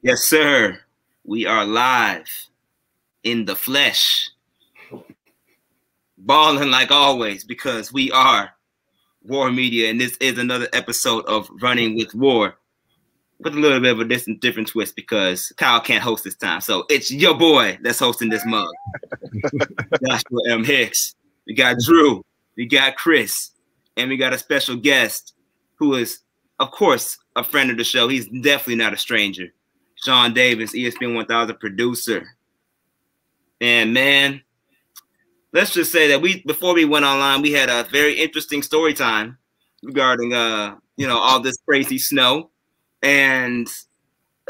Yes, sir. We are live in the flesh. Balling like always because we are War Media, and this is another episode of Running with War. With a little bit of a different, different twist because Kyle can't host this time. So it's your boy that's hosting this mug. Joshua M. Hicks. We got Drew. We got Chris. And we got a special guest who is, of course, a friend of the show. He's definitely not a stranger. Sean Davis, ESPN 1000 producer. And man, let's just say that we before we went online, we had a very interesting story time regarding uh, you know, all this crazy snow. And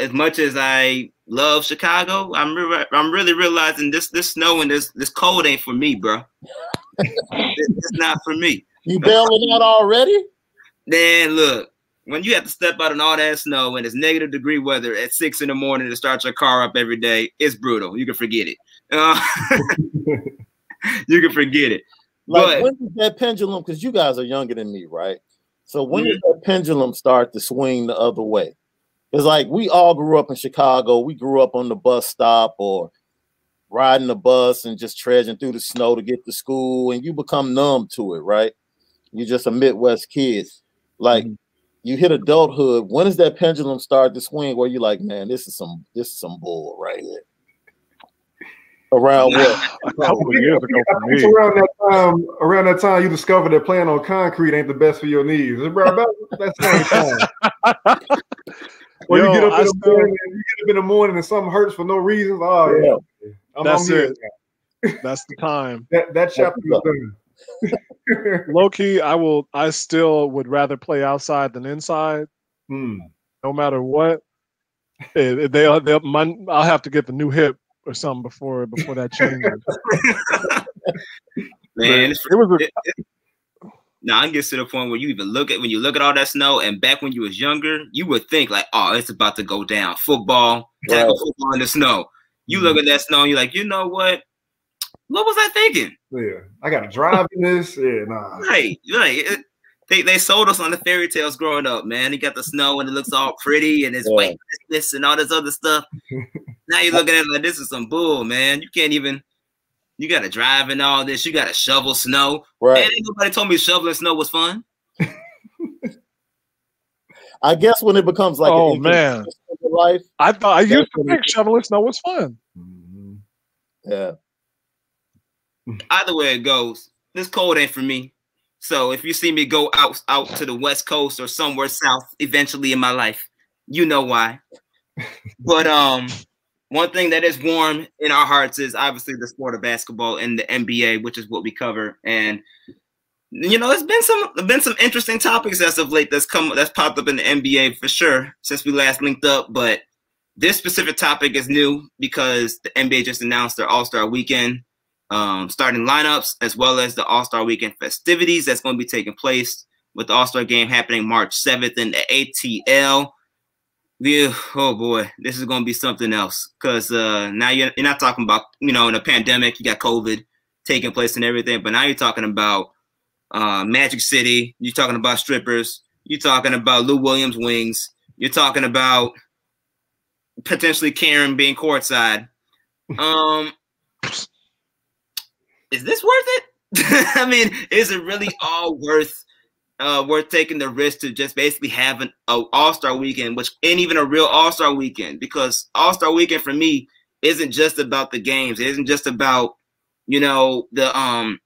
as much as I love Chicago, I'm re- I'm really realizing this this snow and this this cold ain't for me, bro. it's not for me. You bailing out already? Then look, when you have to step out in all that snow and it's negative degree weather at six in the morning to start your car up every day, it's brutal. You can forget it. Uh, you can forget it. Like But- when does that pendulum? Because you guys are younger than me, right? So when Mm-hmm. does that pendulum start to swing the other way? It's like we all grew up in Chicago. We grew up on the bus stop or riding the bus and just trudging through the snow to get to school, and you become numb to it, right? You're just a Midwest kid. Like Mm-hmm. You hit adulthood. When does that pendulum start to swing? Where you're like, man, this is some this is some bull right here. Around what? A couple of years ago I for think me. around that time, around that time, you discovered that playing on concrete ain't the best for your knees. It's About, about that same time. When Yo, you get up I in the still- morning, you get up in the morning and something hurts for no reason. Oh yeah, I'm, That's I'm it. That's the time. That that chapter is done. Low key, I will. I still would rather play outside than inside, Hmm. no matter what. It, it- they, they, my, I'll have to get the new hip or something before before that changes. Man, it was a, it, it, now I get to the point where you even look at when you look at all that snow, and back when you was younger, you would think like, "Oh, it's about to go down." Football, tackle Right. football in the snow. You look at that snow, and you're like, you know what? What was I thinking? Yeah, I got to drive in this. Yeah, nah. Right, right. It- they they sold us on the fairy tales growing up, man. You got the snow and it looks all pretty and it's Yeah. white this and all this other stuff. now you're looking at it like this is some bull, man. You can't even. You got to drive and all this. You got to shovel snow. Right. Man, ain't nobody told me shoveling snow was fun. I guess when it becomes like Oh, man. inconvenience life. I thought I used to think shoveling snow was fun. Mhm. Yeah. Either way it goes, this cold ain't for me. So if you see me go out out to the west coast or somewhere south eventually in my life, you know why. But um, one thing that is warm in our hearts is obviously the sport of basketball and the NBA, which is what we cover. And you know, it's been some been some interesting topics as of late that's come that's popped up in the NBA for sure since we last linked up. But this specific topic is new because the NBA just announced their All Star Weekend um, starting lineups as well as the All Star Weekend festivities that's going to be taking place with the All Star Game happening March 7th in the ATL. Yeah, oh boy, this is going to be something else because uh, now you're, you're not talking about you know in a pandemic you got COVID taking place and everything, but now you're talking about uh, Magic City. You're talking about strippers. You're talking about Lou Williams wings. You're talking about potentially Karen being courtside. Um, is this worth it? I mean, is it really all worth uh worth taking the risk to just basically have an a all-star weekend, which ain't even a real all-star weekend, because all-star weekend for me isn't just about the games, it isn't just about, you know, the um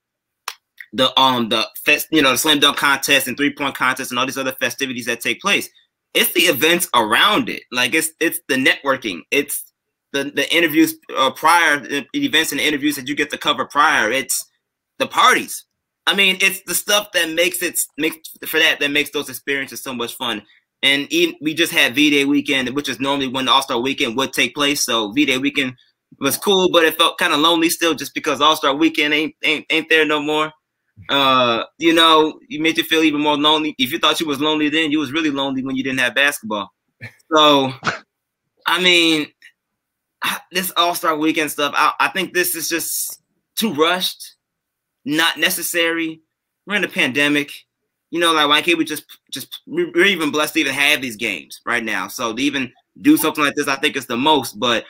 the um the fest, you know, the slam dunk contest and three-point contest and all these other festivities that take place. It's the events around it. Like it's it's the networking. It's the the interviews uh, prior, the events and the interviews that you get to cover prior. It's the parties. I mean, it's the stuff that makes it makes for that that makes those experiences so much fun. And even, we just had V Day weekend, which is normally when the All Star weekend would take place. So V Day weekend was cool, but it felt kind of lonely still, just because All Star weekend ain't, ain't ain't there no more. Uh, you know, you made you feel even more lonely. If you thought you was lonely then, you was really lonely when you didn't have basketball. So, I mean, this All Star Weekend stuff, I, I think this is just too rushed, not necessary. We're in a pandemic, you know. Like why can't we just just we're even blessed to even have these games right now? So to even do something like this, I think it's the most. But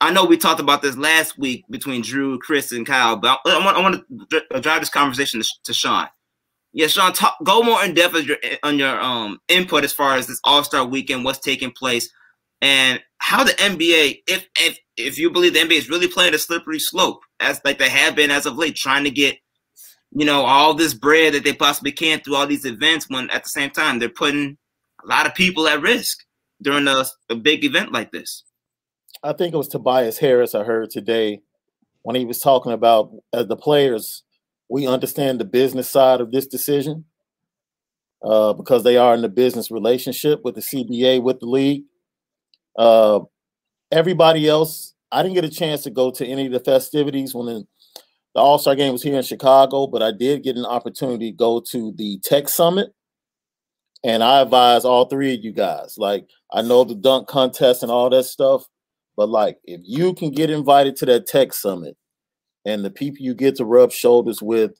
I know we talked about this last week between Drew, Chris, and Kyle, but I, want, I want to drive this conversation to, to Sean. Yeah, Sean, talk, go more in depth your, on your um, input as far as this All Star Weekend, what's taking place, and how the NBA, if if if you believe the NBA is really playing a slippery slope, as like they have been as of late, trying to get you know all this bread that they possibly can through all these events, when at the same time they're putting a lot of people at risk during a, a big event like this. I think it was Tobias Harris I heard today when he was talking about as the players, we understand the business side of this decision uh, because they are in the business relationship with the CBA with the league. Uh, everybody else, I didn't get a chance to go to any of the festivities when the, the All Star game was here in Chicago, but I did get an opportunity to go to the Tech Summit. And I advise all three of you guys. Like, I know the dunk contest and all that stuff but like, if you can get invited to that tech summit, and the people you get to rub shoulders with,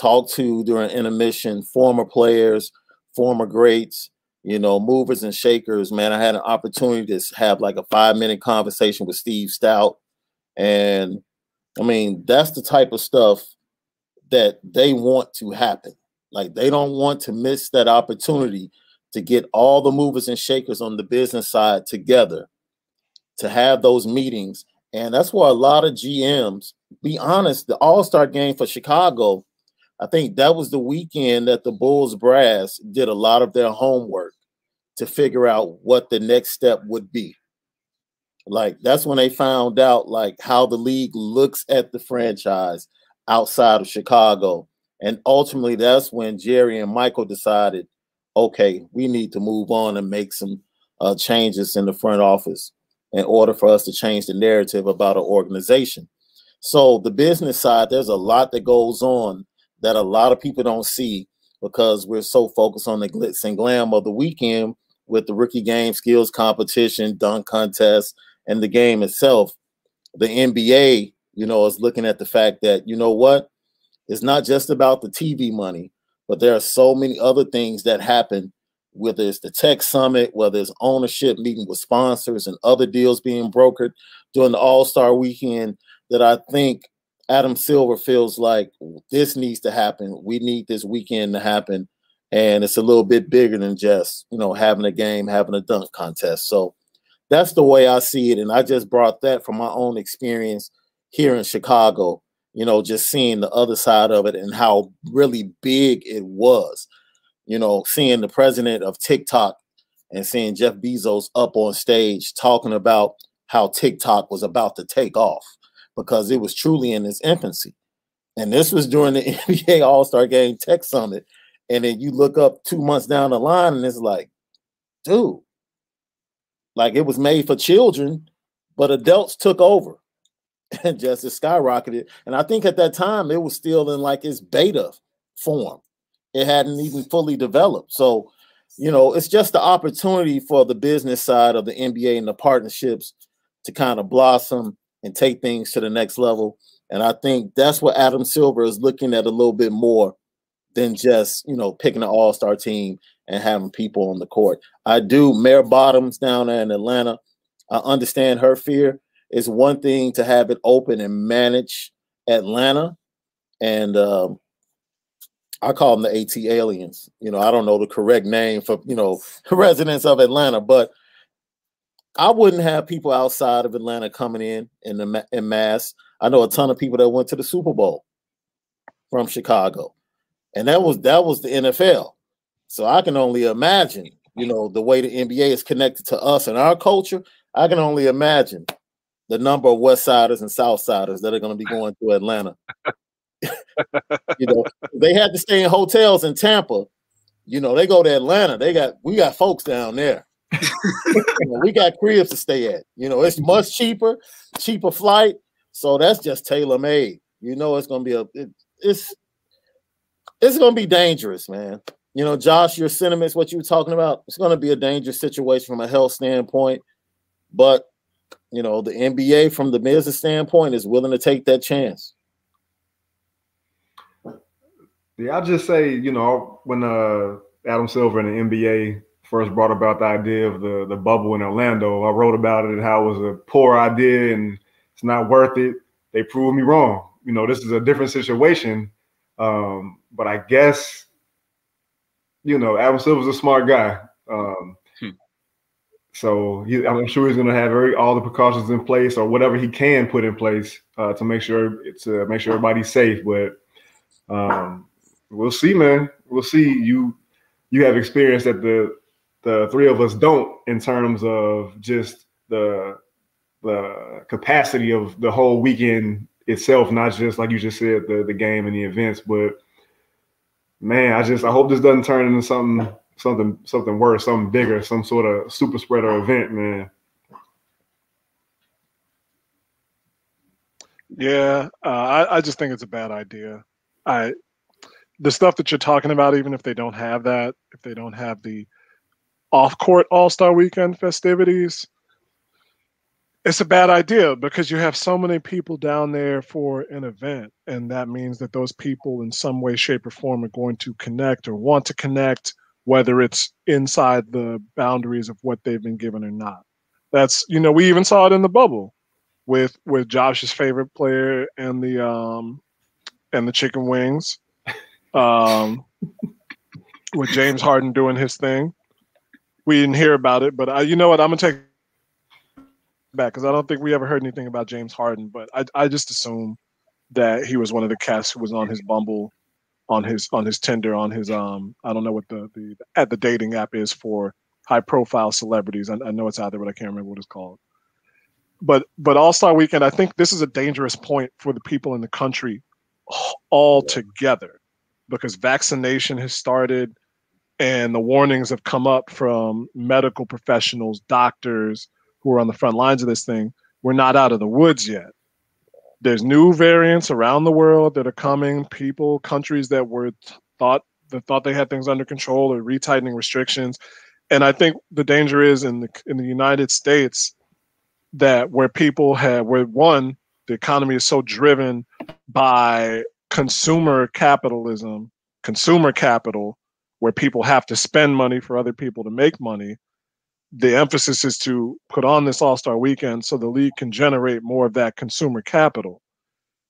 talk to during intermission, former players, former greats, you know, movers and shakers. Man, I had an opportunity to have like a five minute conversation with Steve Stoute. and I mean, that's the type of stuff that they want to happen. Like they don't want to miss that opportunity to get all the movers and shakers on the business side together to have those meetings. And that's why a lot of GMs, be honest, the All Star game for Chicago, I think that was the weekend that the Bulls brass did a lot of their homework to figure out what the next step would be. Like that's when they found out like how the league looks at the franchise outside of Chicago. And ultimately that's when Jerry and Michael decided, okay, we need to move on and make some uh, changes in the front office in order for us to change the narrative about our organization. So the business side, there's a lot that goes on that a lot of people don't see because we're so focused on the glitz and glam of the weekend with the rookie game skills competition, dunk contest, and the game itself. The NBA, you know, is looking at the fact that, you know what? It's not just about the TV money, but there are so many other things that happen whether it's the tech summit, whether it's ownership meeting with sponsors and other deals being brokered during the All Star weekend, that I think Adam Silver feels like this needs to happen. We need this weekend to happen. And it's a little bit bigger than just, you know, having a game, having a dunk contest. So that's the way I see it. And I just brought that from my own experience here in Chicago, you know, just seeing the other side of it and how really big it was you know, seeing the president of TikTok and seeing Jeff Bezos up on stage talking about how TikTok was about to take off because it was truly in its infancy. And this was during the NBA All Star Game Tech Summit. And then you look up two months down the line and it's like, dude, like it was made for children, but adults took over and just it skyrocketed. And I think at that time it was still in like its beta form it hadn't even fully developed. So, you know, it's just the opportunity for the business side of the NBA and the partnerships to kind of blossom and take things to the next level. And I think that's what Adam Silver is looking at a little bit more than just, you know, picking an all-star team and having people on the court. I do Mayor Bottoms down there in Atlanta. I understand her fear. It's one thing to have it open and manage Atlanta. And um, I call them the ATLiens. You know, I don't know the correct name for, you know, residents of Atlanta, but I wouldn't have people outside of Atlanta coming in in the in mass. I know a ton of people that went to the Super Bowl from Chicago. And that was that was the NFL. So I can only imagine, you know, the way the NBA is connected to us and our culture. I can only imagine the number of West Siders and South Siders that are going to be going to Atlanta you know, they had to stay in hotels in Tampa. You know, they go to Atlanta. They got we got folks down there. you know, we got cribs to stay at. You know, it's much cheaper, cheaper flight. So that's just tailor made. You know, it's gonna be a it, it's it's gonna be dangerous, man. You know, Josh, your sentiments, what you were talking about, it's gonna be a dangerous situation from a health standpoint. But you know, the NBA from the business standpoint is willing to take that chance. Yeah, I'll just say, you know, when uh, Adam Silver and the NBA first brought about the idea of the the bubble in Orlando. I wrote about it and how it was a poor idea and it's not worth it. They proved me wrong. You know, this is a different situation. Um, but I guess, you know, Adam Silver's a smart guy. Um, hmm. So he, I'm sure he's going to have very, all the precautions in place or whatever he can put in place uh, to make sure to make sure everybody's safe. But um, we'll see, man. We'll see. You you have experience that the the three of us don't in terms of just the the capacity of the whole weekend itself, not just like you just said, the the game and the events, but man, I just I hope this doesn't turn into something something something worse, something bigger, some sort of super spreader event, man. Yeah, uh, I, I just think it's a bad idea. I the stuff that you're talking about, even if they don't have that, if they don't have the off court All Star Weekend festivities, it's a bad idea because you have so many people down there for an event, and that means that those people, in some way, shape, or form, are going to connect or want to connect, whether it's inside the boundaries of what they've been given or not. That's you know we even saw it in the bubble with with Josh's favorite player and the um and the chicken wings, um, with James Harden doing his thing. We didn't hear about it, but I, you know what? I'm gonna take back because I don't think we ever heard anything about James Harden. But I, I just assume that he was one of the cats who was on his Bumble, on his on his Tinder, on his um I don't know what the the at the dating app is for high profile celebrities. I, I know it's out there, but I can't remember what it's called. But but All Star Weekend, I think this is a dangerous point for the people in the country all together because vaccination has started and the warnings have come up from medical professionals, doctors, who are on the front lines of this thing, we're not out of the woods yet. There's new variants around the world that are coming. People, countries that were thought that thought they had things under control are retightening restrictions. And I think the danger is in the in the United States that where people have where one the economy is so driven by consumer capitalism, consumer capital, where people have to spend money for other people to make money the emphasis is to put on this All Star weekend so the league can generate more of that consumer capital.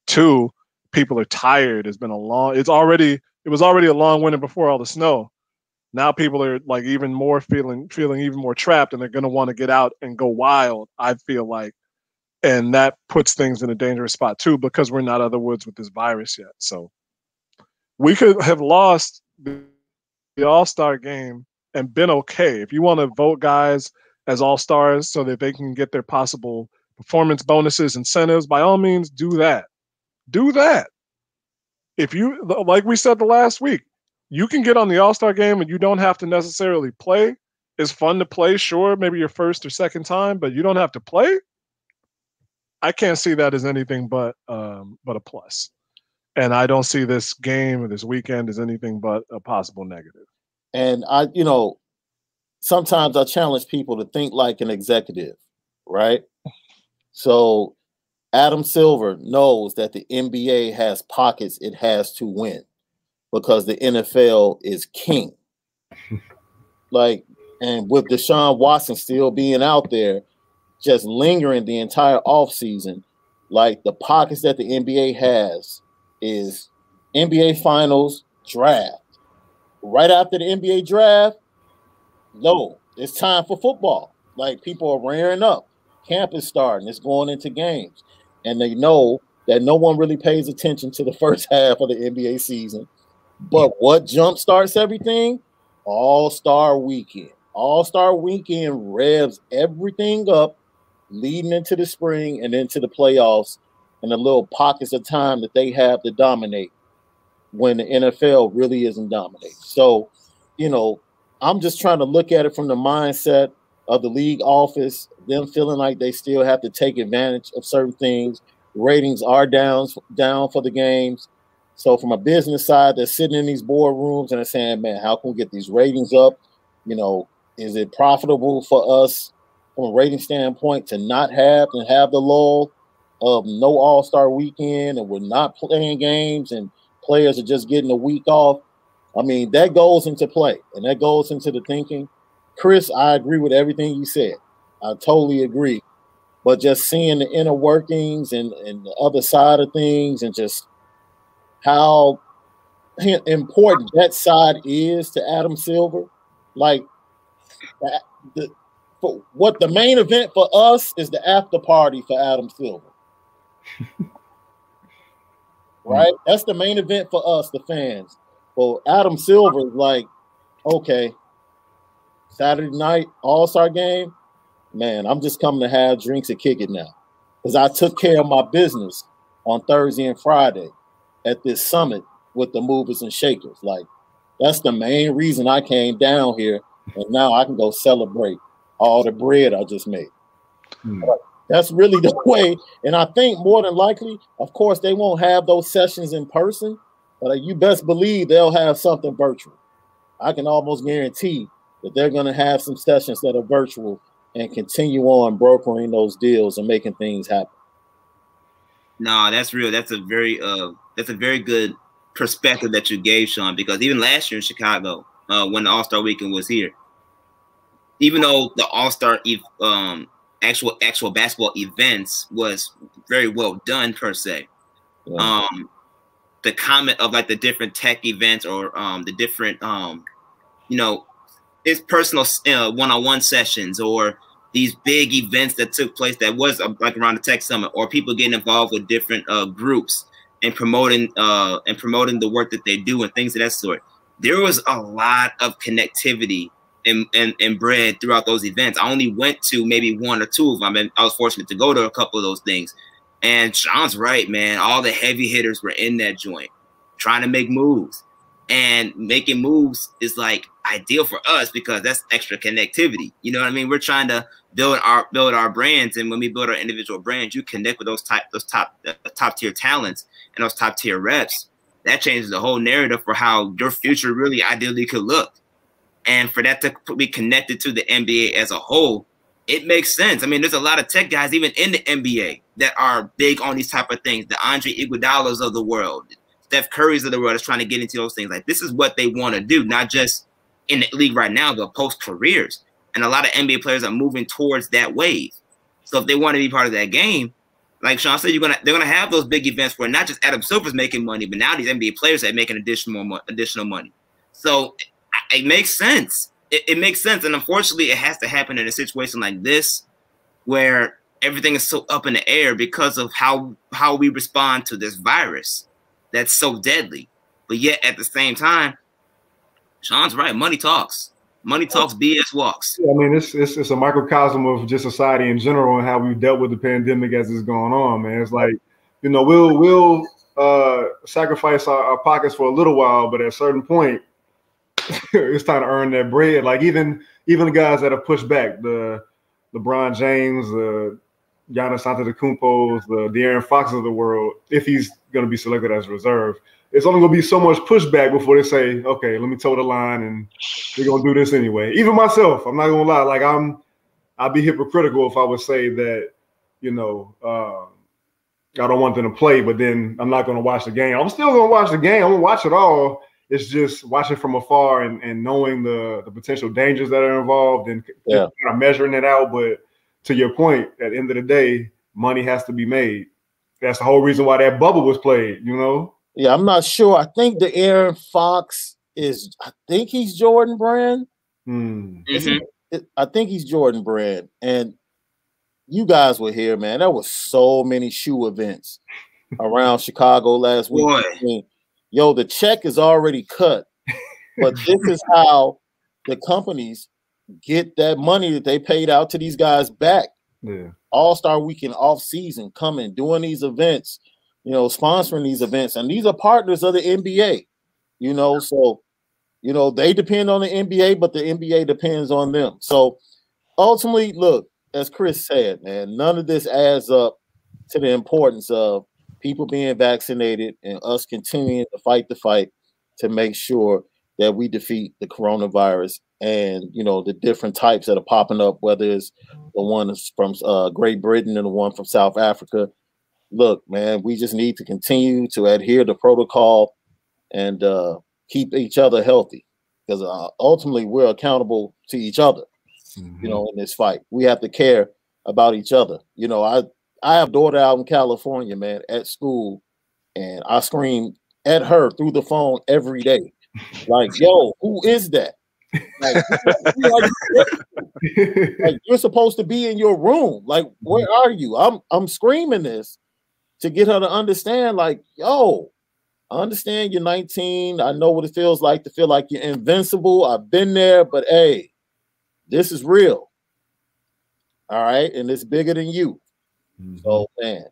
Two, people are tired. It's been a long. It's already. It was already a long winter before all the snow. Now people are like even more feeling feeling even more trapped, and they're going to want to get out and go wild. I feel like, and that puts things in a dangerous spot too because we're not the woods with this virus yet. So we could have lost the All Star game and been okay. If you want to vote guys as all stars so that they can get their possible performance bonuses, incentives, by all means, do that. Do that. If you, like we said the last week, you can get on the All Star game and you don't have to necessarily play. It's fun to play, sure, maybe your first or second time, but you don't have to play. I can't see that as anything but um, but a plus. And I don't see this game or this weekend as anything but a possible negative. And I, you know, sometimes I challenge people to think like an executive, right? So Adam Silver knows that the NBA has pockets it has to win because the NFL is king. like, and with Deshaun Watson still being out there, just lingering the entire offseason, like the pockets that the NBA has is NBA finals, draft, right after the NBA draft, no, it's time for football. Like people are rearing up. Camp is starting. It's going into games. And they know that no one really pays attention to the first half of the NBA season. But what jump starts everything? All Star Weekend. All Star Weekend revs everything up leading into the spring and into the playoffs and the little pockets of time that they have to dominate when the NFL really isn't dominating. So, you know, I'm just trying to look at it from the mindset of the league office, them feeling like they still have to take advantage of certain things. Ratings are down down for the games. So from a business side, they're sitting in these boardrooms and they're saying, man, how can we get these ratings up? You know, is it profitable for us from a rating standpoint to not have and have the lull of no all-star weekend and we're not playing games and players are just getting a week off. I mean, that goes into play and that goes into the thinking. Chris, I agree with everything you said. I totally agree. But just seeing the inner workings and, and the other side of things and just how important that side is to Adam Silver, like that, the, for what the main event for us is the after party for Adam Silver. right? That's the main event for us, the fans. Well, Adam Silver is like, okay, Saturday night All Star game, man, I'm just coming to have drinks and kick it now. Because I took care of my business on Thursday and Friday at this summit with the movers and shakers. Like, that's the main reason I came down here. And now I can go celebrate all the bread I just made. Hmm. That's really the way. And I think more than likely, of course, they won't have those sessions in person, but you best believe they'll have something virtual. I can almost guarantee that they're going to have some sessions that are virtual and continue on brokering those deals and making things happen. No, that's real. That's a very uh that's a very good perspective that you gave, Sean, because even last year in Chicago, uh, when the All Star Weekend was here, even though the All Star um actual actual basketball events was very well done per se, yeah. um, the comment of like the different tech events or um the different um you know it's personal uh, one-on-one sessions or these big events that took place that was uh, like around the tech summit or people getting involved with different uh, groups and promoting uh, and promoting the work that they do and things of that sort there was a lot of connectivity and, and, and bread throughout those events. I only went to maybe one or two of them. And i was fortunate to go to a couple of those things. And sean's right man. All the heavy hitters were in that joint trying to make moves. And making moves is like ideal for us because that's extra connectivity. You know what I mean? We're trying to build our build our brands, and when we build our individual brands, you connect with those type those top uh, top tier talents and those top tier reps. That changes the whole narrative for how your future really ideally could look, and for that to be connected to the NBA as a whole, it makes sense. I mean, there's a lot of tech guys even in the NBA that are big on these type of things. The Andre Iguodalas of the world, Steph Curry's of the world is trying to get into those things. Like this is what they want to do, not just in the league right now, but post careers. And a lot of NBA players are moving towards that wave. So if they want to be part of that game, like Sean said, you're gonna they're gonna have those big events where not just Adam Silver's making money, but now these NBA players are making additional additional money. So it, makes sense. It, it makes sense, and unfortunately, it has to happen in a situation like this, where everything is so up in the air because of how how we respond to this virus that's so deadly. But yet at the same time, Sean's right. Money talks. Money talks. BS walks. Yeah, I mean, it's, it's it's a microcosm of just society in general and how we've dealt with the pandemic as it's going on. Man, it's like you know we'll we'll uh, sacrifice our, our pockets for a little while, but at a certain point, it's time to earn that bread. Like even even the guys that have pushed back, the LeBron James, the Giannis Antetokounmpo's, the De'Aaron Foxes of the world, if he's going to be selected as reserve, it's only going to be so much pushback before they say, okay, let me toe the line and we're going to do this anyway. Even myself, I'm not going to lie. Like I'm, I'd be hypocritical if I would say that, you know, uh, I don't want them to play, but then I'm not going to watch the game. I'm still going to watch the game. I'm going to watch it all. It's just watching from afar and, and knowing the, the potential dangers that are involved and yeah. kind of measuring it out. But to your point, at the end of the day, money has to be made. That's the whole reason why that bubble was played, you know? Yeah, I'm not sure. I think De'Aaron Fox is, I think he's Jordan Brand. Hmm. Mm-hmm. I think he's Jordan Brand. And you guys were here, man. There was so many shoe events around Chicago last week. I mean, yo, the check is already cut, but this is how the companies get that money that they paid out to these guys back. Yeah. All Star Weekend off season, coming, doing these events, you know, sponsoring these events, and these are partners of the NBA. You know, so you know they depend on the NBA, but the NBA depends on them. So ultimately, look, as Chris said, man, none of this adds up to the importance of people being vaccinated and us continuing to fight the fight to make sure that we defeat the coronavirus and you know the different types that are popping up, whether it's the one from uh, Great Britain and the one from South Africa. Look, man, we just need to continue to adhere to protocol and uh, keep each other healthy. because uh, ultimately we're accountable to each other. Mm-hmm. You know, in this fight, we have to care about each other. You know, I I have daughter out in California, man, at school, and I scream at her through the phone every day, like, "Yo, who is that?" Like, like, you're supposed to be in your room. Like, where mm-hmm. are you? I'm I'm screaming this to get her to understand, like, yo, I understand you're 19. I know what it feels like to feel like you're invincible. I've been there, but hey, this is real. All right, and it's bigger than you. Mm-hmm. So, man,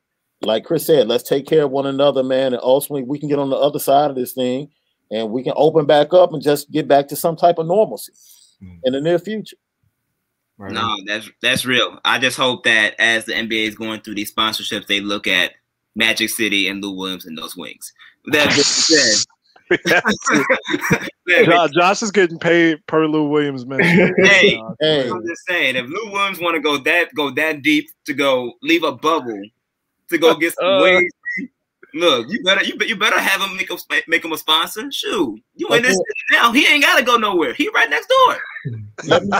like Chris said, let's take care of one another, man, and ultimately we can get on the other side of this thing and we can open back up and just get back to some type of normalcy mm. in the near future. Right. No, that's that's real. I just hope that as the NBA is going through these sponsorships, they look at Magic City and Lou Williams and those wings. That being said. Josh, Josh, is getting paid per Lou Williams man. Hey, hey, I'm just saying, if Lou Williams want to go that go that deep to go leave a bubble to go get some uh, wings Look, you better you, you better have him make him make him a sponsor. Shoot, you in this now. He ain't got to go nowhere. He right next door.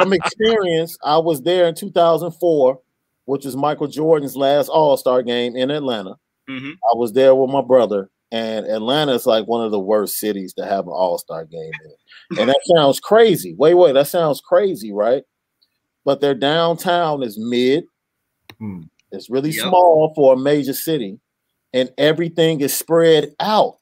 From experience, I was there in 2004, which is Michael Jordan's last All Star game in Atlanta. Mm-hmm. I was there with my brother, and Atlanta is like one of the worst cities to have an All Star game in. And that sounds crazy. Wait, wait, that sounds crazy, right? But their downtown is mid. Hmm. It's really yep. small for a major city and everything is spread out.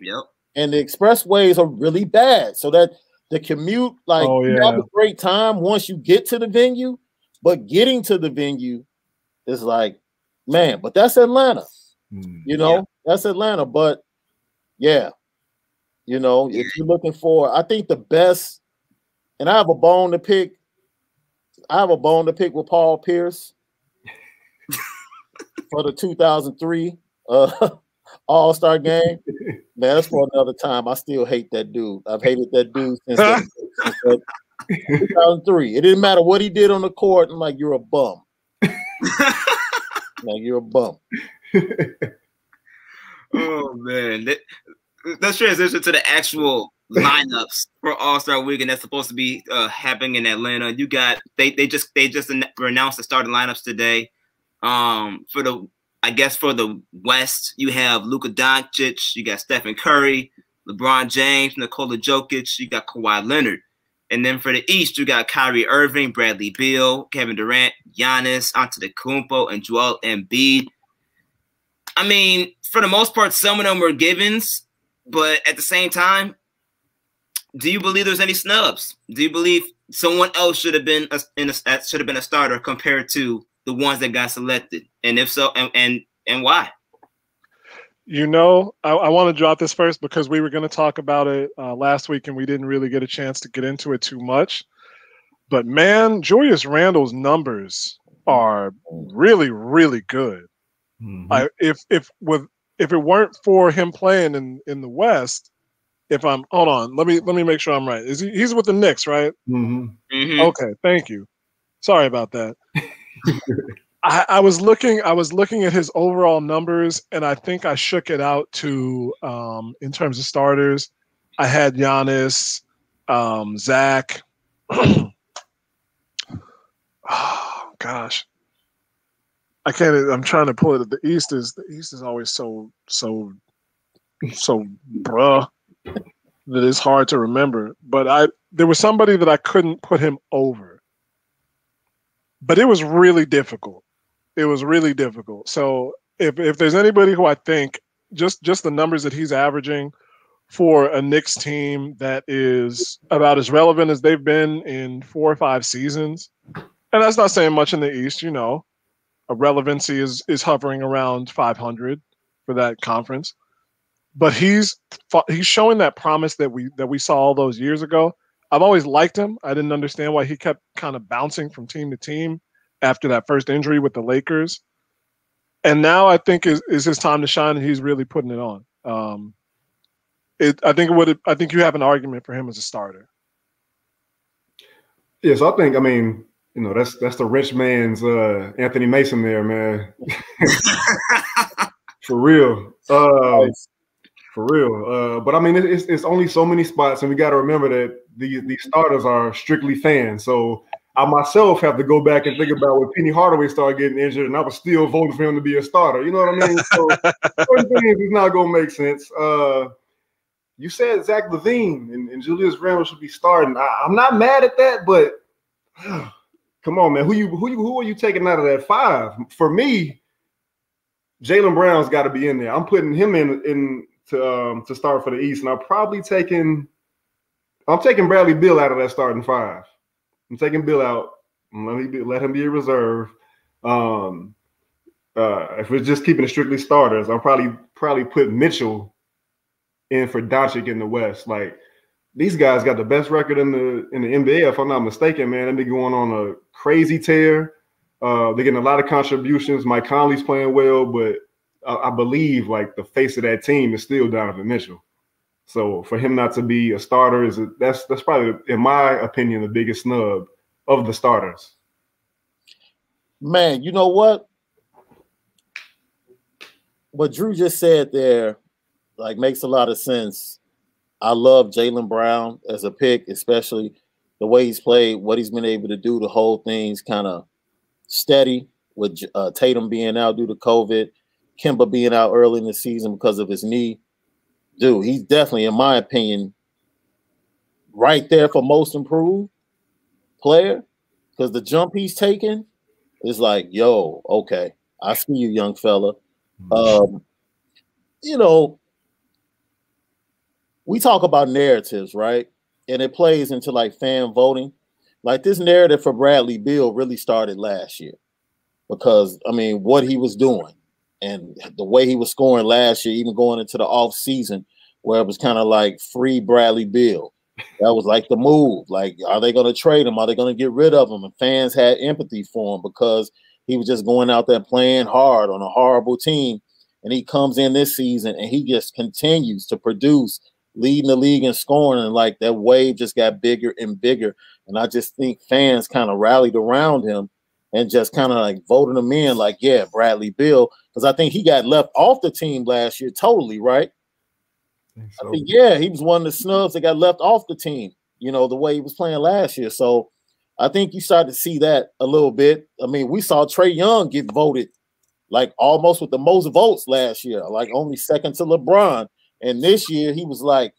Yep. And the expressways are really bad. So that the commute, like oh, yeah. you have a great time once you get to the venue, but getting to the venue is like, man, but that's Atlanta. Mm, you know, yeah. That's Atlanta. But yeah, you know, if you're looking for, I think the best, and I have a bone to pick. I have a bone to pick with Paul Pierce for the 2003 uh, All Star game. Man, that's for another time. I still hate that dude. I've hated that dude since, that, since that 2003. It didn't matter what he did on the court. I'm like, you're a bum. like you're a bum. Oh man, let's transition to the actual lineups for All Star Weekend that's supposed to be uh, happening in Atlanta. You got they they just they just announced the starting lineups today. Um, for the I guess for the West, you have Luka Doncic, you got Stephen Curry, LeBron James, Nikola Jokic, you got Kawhi Leonard. And then for the East, you got Kyrie Irving, Bradley Beal, Kevin Durant, Giannis, Antetokounmpo, and Joel Embiid. I mean, for the most part, some of them were givens, but at the same time, do you believe there's any snubs? Do you believe someone else should have been a, in a, should have been a starter compared to the ones that got selected, and if so, and and, and why? You know, I, I want to drop this first because we were going to talk about it uh, last week, and we didn't really get a chance to get into it too much. But man, Julius Randle's numbers are really, really good. Mm-hmm. I, if if with if it weren't for him playing in in the West, if I'm hold on, let me let me make sure I'm right. Is he he's with the Knicks, right? Mm-hmm. Mm-hmm. Okay, thank you. Sorry about that. I, I, was looking. I was looking at his overall numbers, and I think I shook it out to um, in terms of starters. I had Giannis, um, Zach. oh gosh, I can't. I'm trying to pull it. The East is the East is always so so so bruh that it's hard to remember. But I there was somebody that I couldn't put him over but it was really difficult. It was really difficult. So if if there's anybody who I think just just the numbers that he's averaging for a Knicks team that is about as relevant as they've been in four or five seasons, and that's not saying much in the East, you know. Relevancy is is hovering around 500 for that conference, but he's he's showing that promise that we that we saw all those years ago. I've always liked him. I didn't understand why he kept kind of bouncing from team to team after that first injury with the Lakers. And now I think is, is his time to shine, and he's really putting it on. Um, it, I think it would. I think you have an argument for him as a starter. Yes, I think. I mean, you know, that's that's the rich man's uh, Anthony Mason there, man. for real. Um, For real. Uh, but I mean, it's, it's only so many spots, and we got to remember that these these starters are strictly fans. So I myself have to go back and think about when Penny Hardaway started getting injured, and I was still voting for him to be a starter. You know what I mean? So certain things is not going to make sense. Uh, you said Zach LaVine and, and Julius Randle should be starting. I, am not mad at that, but come on, man. Who you who you who are you taking out of that five? For me, Jaylen Brown's got to be in there. I'm putting him in in to um, to start for the East, and I'm probably taking I'm taking Bradley Beal out of that starting five. I'm taking Beal out. Let me be, let him be a reserve. Um, uh, if we're just keeping it strictly starters, I'll probably probably put Mitchell in for Doncic in the West. Like these guys got the best record in the in the NBA, if I'm not mistaken, man. And they're going on a crazy tear. Uh, they're getting a lot of contributions. Mike Conley's playing well, but I, I believe like the face of that team is still Donovan Mitchell. So for him not to be a starter is a, that's that's probably, in my opinion, the biggest snub of the starters. Man, you know what? What Drew just said there like makes a lot of sense. I love Jaylen Brown as a pick, especially the way he's played, what he's been able to do. The whole thing's kind of steady with uh, Tatum being out due to COVID, Kemba being out early in the season because of his knee. Dude, he's definitely, in my opinion, right there for most improved player because the jump he's taken is like, yo, okay, I see you, young fella. Mm-hmm. Um, you know, we talk about narratives, right? And it plays into like fan voting. Like this narrative for Bradley Beal really started last year because I mean, what he was doing and the way he was scoring last year, even going into the off season, where it was kind of like free Bradley Beal. That was like the move. Like, are they going to trade him? Are they going to get rid of him? And fans had empathy for him because he was just going out there playing hard on a horrible team. And he comes in this season and he just continues to produce leading the league in scoring, and like that wave just got bigger and bigger. And I just think fans kind of rallied around him and just kind of like voted him in, like, yeah, Bradley Beal, because I think he got left off the team last year totally, right? I think, so. I think yeah, he was one of the snubs that got left off the team, you know, the way he was playing last year. So I think you started to see that a little bit. I mean, we saw Trae Young get voted like almost with the most votes last year, like only second to LeBron. And this year he was like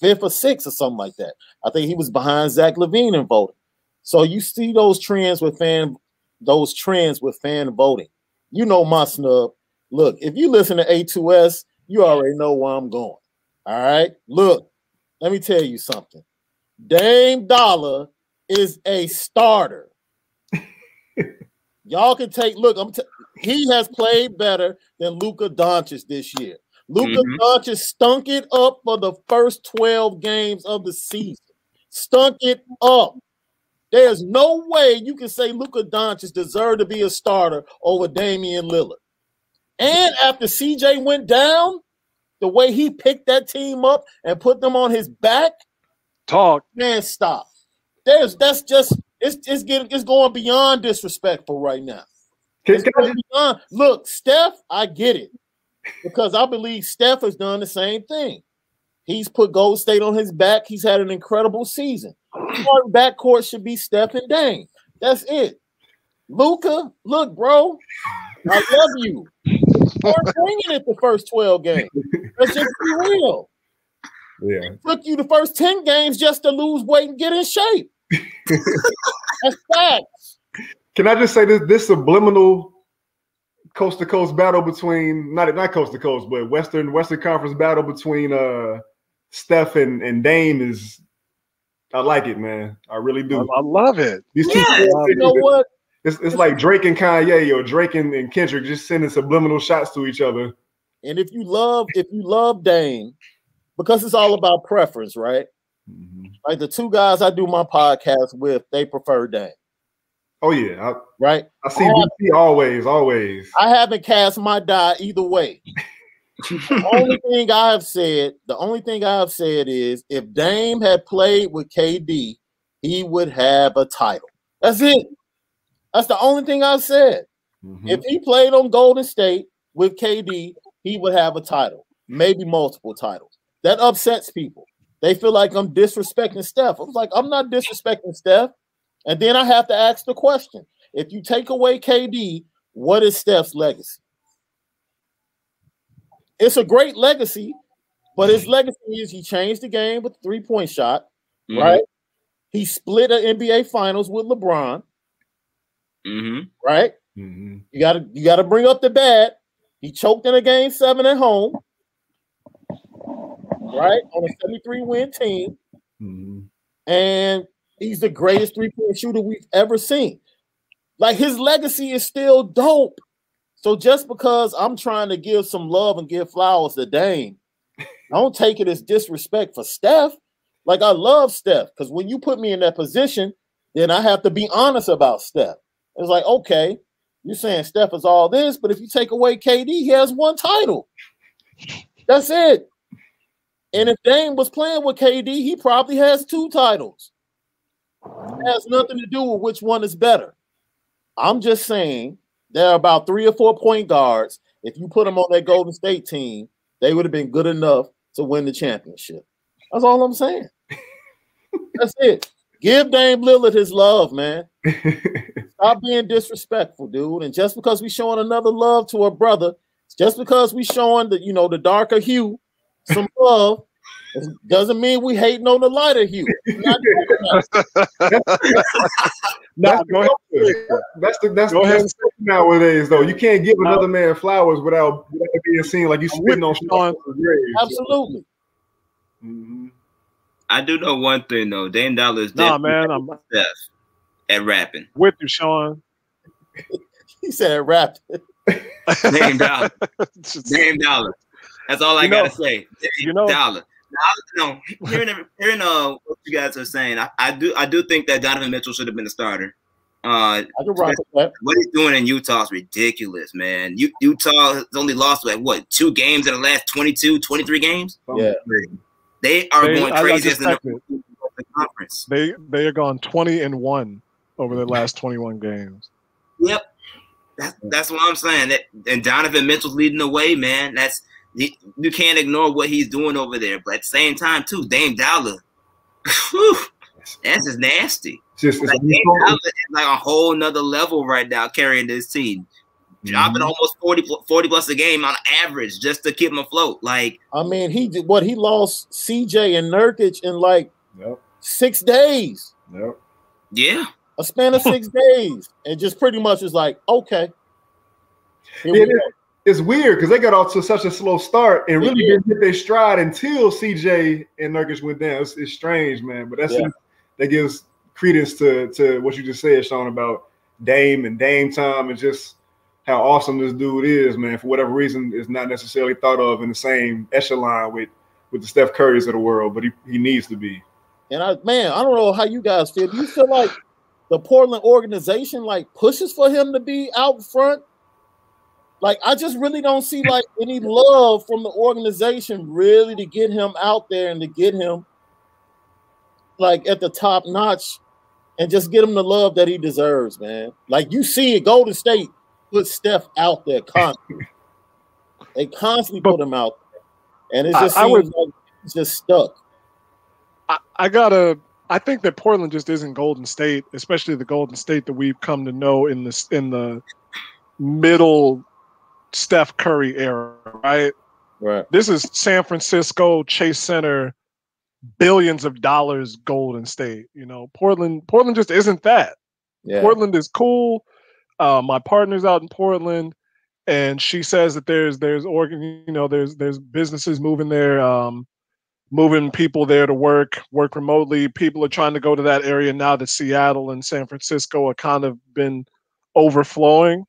fifth or sixth or something like that. I think he was behind Zach LaVine in voting. So you see those trends with fan, those trends with fan voting. You know my snub. Look, if you listen to A2S, you already know where I'm going. All right. Look, let me tell you something. Dame Dollar is a starter. Y'all can take look. I'm t- he has played better than Luka Doncic this year. Luka mm-hmm. Doncic stunk it up for the first 12 games of the season. Stunk it up. There's no way you can say Luka Doncic deserved to be a starter over Damian Lillard. And after CJ went down, the way he picked that team up and put them on his back, talk man, stop. There's that's just it's it's getting it's going beyond disrespectful right now. Beyond, look, Steph, I get it because I believe Steph has done the same thing. He's put Gold State on his back. He's had an incredible season. Our backcourt should be Steph and Dame. That's it. Luka, look, bro, I love you. Start bringing it the first 12 games. Let's just be real. Yeah. It took you the first 10 games just to lose weight and get in shape. That's facts. Can I just say this this subliminal coast to coast battle between not not coast to coast, but Western Western Conference battle between uh Steph and, and Dame is I like it, man. I really do. I, I love it. These two yeah, you know what? It's, it's like Drake and Kanye or Drake and, and Kendrick just sending subliminal shots to each other. And if you love, if you love Dame, because it's all about preference, right? Mm-hmm. Like the two guys I do my podcast with, they prefer Dame. Oh yeah, I, right. I see I always, always. I haven't cast my die either way. the only thing I have said, the only thing I have said is, if Dame had played with KD, he would have a title. That's it. That's the only thing I've said. Mm-hmm. If he played on Golden State with KD, he would have a title. maybe multiple titles. That upsets people. They feel like I'm disrespecting Steph. I was like, I'm not disrespecting Steph. And then I have to ask the question: If you take away KD, what is Steph's legacy? It's a great legacy, but his legacy is he changed the game with the three point shot, mm-hmm. right? He split an NBA Finals with LeBron, mm-hmm. right? Mm-hmm. You got to you got to bring up the bad. He choked in a game seven at home, right? On a 73 win team. Mm-hmm. And he's the greatest three point shooter we've ever seen. Like his legacy is still dope. So just because I'm trying to give some love and give flowers to Dame, don't take it as disrespect for Steph. Like I love Steph because when you put me in that position, then I have to be honest about Steph. It's like, okay, you're saying Steph is all this, but if you take away KD, he has one title. That's it. And if Dame was playing with KD, he probably has two titles. It has nothing to do with which one is better. I'm just saying there are about three or four point guards. If you put them on that Golden State team, they would have been good enough to win the championship. That's all I'm saying. That's it. Give Dame Lillard his love, man. Stop being disrespectful, dude. And just because we showing another love to a brother, just because we showing the you know the darker hue some love, doesn't mean we hating on the lighter hue. no, go ahead. That's the that's, go the, that's the nowadays though. You can't give another man flowers without, without being seen like you spitting on Sean. Absolutely. Mm-hmm. I do know one thing though. Dame Dollar is nah, man. I'm Steph at rapping. With you, Sean. he said rapping. Dame Dollar. Dame Dollar. That's all I you gotta say. Dame you know, Dollar. Now, no, hearing hearing uh, what you guys are saying, I, I do I do think that Donovan Mitchell should have been a starter. Uh, what he's doing in Utah is ridiculous, man. U- Utah has only lost like what two games in the last 22, 23 games. Yeah, they are they, going crazy as the, the conference. They they are gone twenty and one over the last twenty one games. Yep, that's that's what I'm saying. That, and Donovan Mitchell's leading the way, man. That's you can't ignore what he's doing over there. But at the same time, too, Dame Dollar, whew, that's just nasty. Just, like, Dame Dollar is like a whole nother level right now carrying this team. Dropping mm-hmm. almost 40, 40 plus a game on average just to keep him afloat. Like, I mean, he did what he lost CJ and Nurkic in like yep. six days. Yep. Yeah. A span of six days. And just pretty much was like, okay. It, it's weird because they got off to such a slow start and really yeah. didn't hit their stride until CJ and Nurkic went down. It's, it's strange, man. But that's yeah. that gives credence to to what you just said, Sean, about Dame and Dame time and just how awesome this dude is, man. For whatever reason, is not necessarily thought of in the same echelon with with the Steph Currys of the world, but he, he needs to be. And I man, I don't know how you guys feel. Do you feel like the Portland organization like pushes for him to be out front? Like I just really don't see like any love from the organization really to get him out there and to get him like at the top notch and just get him the love that he deserves, man. Like you see it, Golden State put Steph out there constantly. they constantly put him out there. And it just I, seems I would, like he's just stuck. I, I gotta I think that Portland just isn't Golden State, especially the Golden State that we've come to know in this in the middle Steph Curry era, right? Right. This is San Francisco Chase Center, billions of dollars Golden State. You know, Portland. Portland just isn't that. Yeah. Portland is cool. Uh, my partner's out in Portland, and she says that there's there's organ, you know, there's there's businesses moving there, um, moving people there to work, work remotely. People are trying to go to that area now that Seattle and San Francisco are kind of been overflowing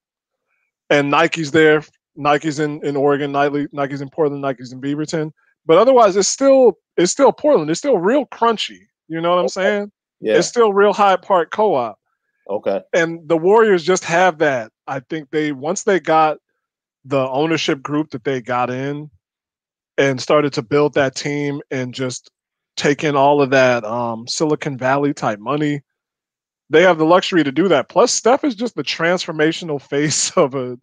and Nike's there. Nike's in, in Oregon, Nike, Nike's in Portland, Nike's in Beaverton. But otherwise, it's still it's still Portland. It's still real crunchy. You know what I'm saying? Yeah. It's still real Hyde Park co-op. Okay. And the Warriors just have that. I think they once they got the ownership group that they got in and started to build that team and just take in all of that um, Silicon Valley type money they have the luxury to do that. Plus, Steph is just the transformational face of a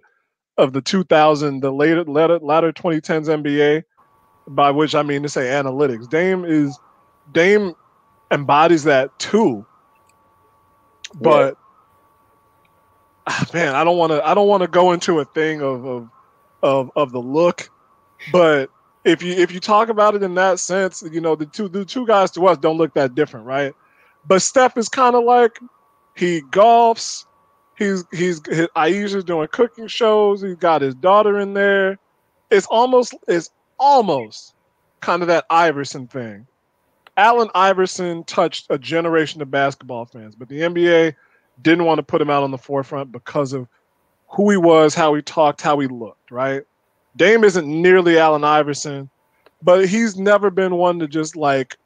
of the 2000, the later latter, latter 2010s NBA. by which I mean to say analytics. Dame is Dame embodies that too. But yeah. man, I don't want to I don't want to go into a thing of, of of of the look, but if you if you talk about it in that sense, you know, the two the two guys to us don't look that different, right? But Steph is kind of like he golfs, he's he's his, Ayesha's doing cooking shows, he's got his daughter in there. It's almost it's almost kind of that Iverson thing. Allen Iverson touched a generation of basketball fans, but the NBA didn't want to put him out on the forefront because of who he was, how he talked, how he looked, right? Dame isn't nearly Allen Iverson, but he's never been one to just like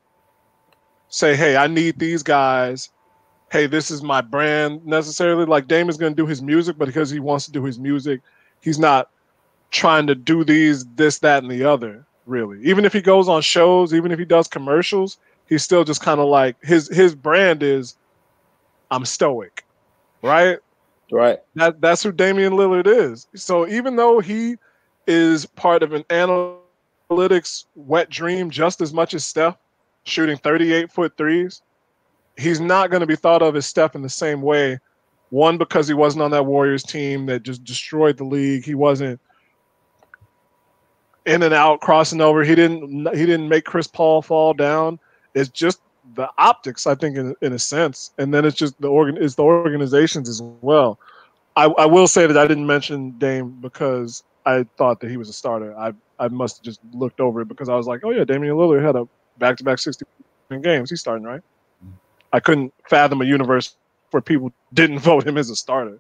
say, hey, I need these guys. Hey, this is my brand necessarily. Like Dame is going to do his music, but because he wants to do his music, he's not trying to do these, this, that, and the other really. Even if he goes on shows, even if he does commercials, he's still just kind of like his his brand is I'm stoic. Right? Right. That that's who Damian Lillard is. So even though he is part of an analytics wet dream just as much as Steph, shooting 38 foot threes, he's not going to be thought of as Steph in the same way. One, because he wasn't on that Warriors team that just destroyed the league. He wasn't in and out, crossing over. He didn't he didn't make Chris Paul fall down. It's just the optics, I think, in, in a sense, and then it's just the organ it's the organizations as well. I, I will say that I didn't mention Dame because I thought that he was a starter. I I must have just looked over it because I was like, oh yeah, Damian Lillard had a back to back sixty games. He's starting right. I couldn't fathom a universe where people didn't vote him as a starter.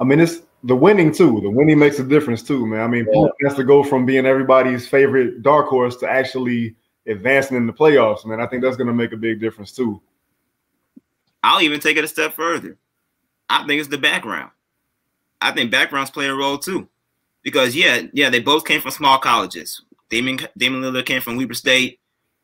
I mean, it's the winning too. The winning makes a difference too, man. I mean, yeah. has to go from being everybody's favorite dark horse to actually advancing in the playoffs, man. I think that's going to make a big difference too. I'll even take it a step further. I think it's the background. I think backgrounds play a role too, because yeah, yeah, they both came from small colleges. Damon Damon Lillard came from Weber State.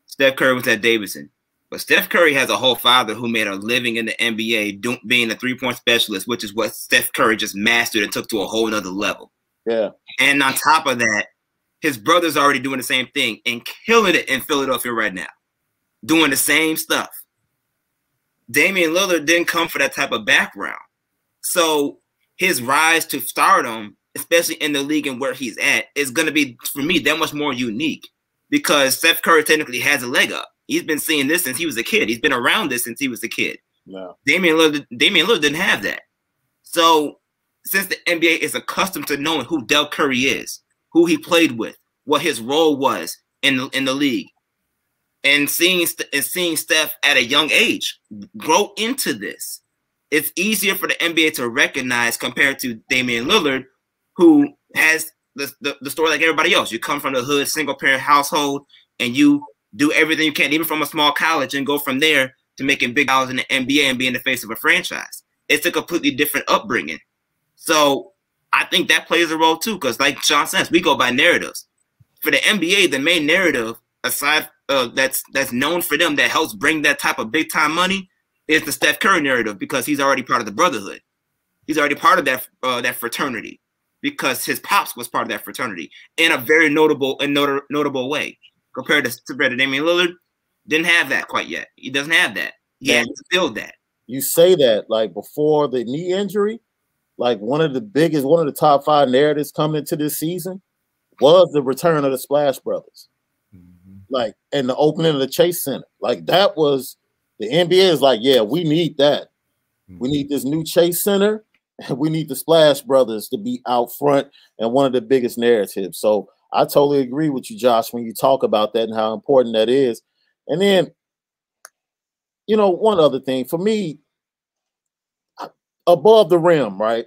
Steph Curry was at Davidson. But Steph Curry has a whole father who made a living in the NBA do, being a three point specialist, which is what Steph Curry just mastered and took to a whole nother level. Yeah. And on top of that, his brother's already doing the same thing and killing it in Philadelphia right now, doing the same stuff. Damian Lillard didn't come for that type of background. So his rise to stardom, especially in the league and where he's at, is going to be, for me, that much more unique because Steph Curry technically has a leg up. He's been seeing this since he was a kid. He's been around this since he was a kid. No. Damian Lillard, Damian Lillard didn't have that. So since the NBA is accustomed to knowing who Del Curry is, who he played with, what his role was in the, in the league, and seeing and seeing Steph at a young age grow into this, it's easier for the NBA to recognize compared to Damian Lillard, who has the, the, the story like everybody else. You come from the hood, single parent household, and you do everything you can, even from a small college, and go from there to making big dollars in the NBA and being the face of a franchise. It's a completely different upbringing. So I think that plays a role too, because like Sean says, we go by narratives. For the NBA, the main narrative, aside uh, that's that's known for them, that helps bring that type of big time money, is the Steph Curry narrative because he's already part of the brotherhood. He's already part of that uh, that fraternity because his pops was part of that fraternity in a very notable and not- notable way compared to, compared to Damian Lillard, didn't have that quite yet. He doesn't have that. He yeah. hasn't filled that. You say that like before the knee injury, like one of the biggest, one of the top five narratives coming into this season was the return of the Splash Brothers. Mm-hmm. Like and the opening of the Chase Center. Like that was the NBA is like, yeah, we need that. Mm-hmm. We need this new Chase Center. And we need the Splash Brothers to be out front and one of the biggest narratives. So I totally agree with you, Josh, when you talk about that and how important that is. And then, you know, one other thing for me, above the rim, right?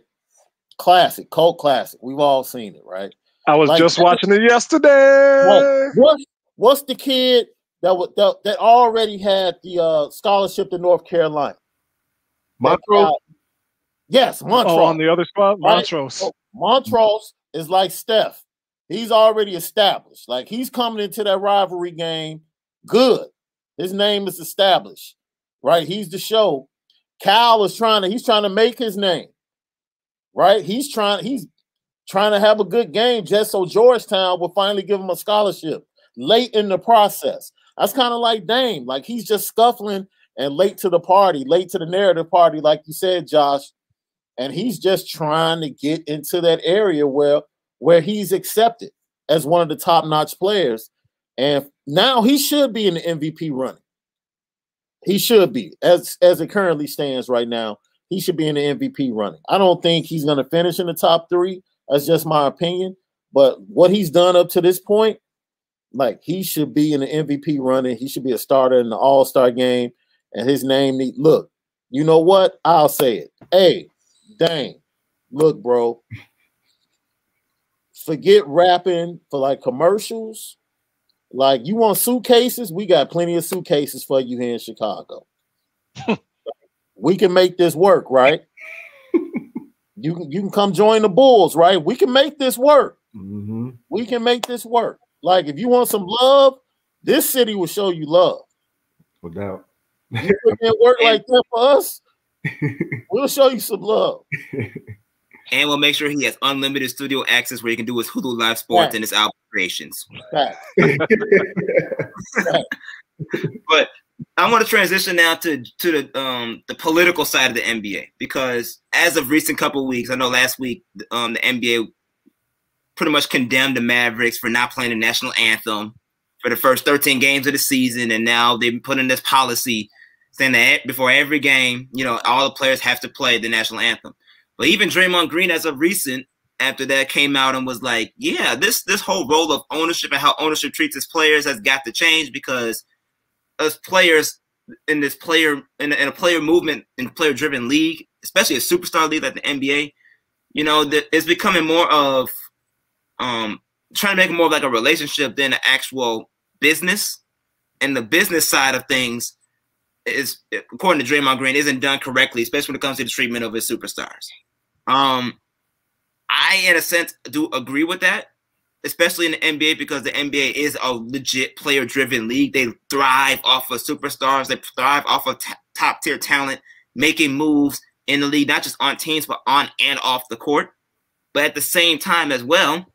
Classic, cult classic. We've all seen it, right? I was like, just watching it yesterday. What, what's the kid that, that that already had the uh, scholarship to North Carolina? Montrose. Yes, Montrose. Oh, on the other spot, Montrose. Right? Montrose is like Steph. He's already established. Like he's coming into that rivalry game good. His name is established, right? He's the show. Cal is trying to, he's trying to make his name, right? He's trying, he's trying to have a good game just so Georgetown will finally give him a scholarship late in the process. That's kind of like Dame. Like he's just scuffling and late to the party, late to the narrative party, like you said, Josh. And he's just trying to get into that area where where he's accepted as one of the top-notch players. And now he should be in the MVP running. He should be, as as it currently stands right now. He should be in the MVP running. I don't think he's going to finish in the top three. That's just my opinion. But what he's done up to this point, like he should be in the MVP running. He should be a starter in the All Star game, and his name need look. You know what? I'll say it. Hey, dang, look, bro. Forget rapping for like commercials. Like you want suitcases? We got plenty of suitcases for you here in Chicago. we can make this work, right? you can you can come join the Bulls, right? We can make this work. Mm-hmm. We can make this work. Like if you want some love, this city will show you love. No doubt. you put in work like that for us, we'll show you some love. And we'll make sure he has unlimited studio access where he can do his Hulu Live Sports right. and his album creations. Right. but I want to transition now to to the um the political side of the NBA because as of recent couple weeks, I know last week um the NBA pretty much condemned the Mavericks for not playing the national anthem for the first 13 games of the season, and now they've put in this policy saying that before every game, you know, all the players have to play the national anthem. But even Draymond Green, as of recent, after that came out and was like, yeah, this this whole role of ownership and how ownership treats its players has got to change because us players in this player in in a player movement in player driven league, especially a superstar league like the NBA, you know, it's becoming more of um trying to make it more of like a relationship than an actual business. And the business side of things is, according to Draymond Green, isn't done correctly, especially when it comes to the treatment of his superstars. Um, I, in a sense, do agree with that, especially in the NBA because the NBA is a legit player-driven league. They thrive off of superstars. They thrive off of t- top-tier talent, making moves in the league, not just on teams, but on and off the court. But at the same time, as well,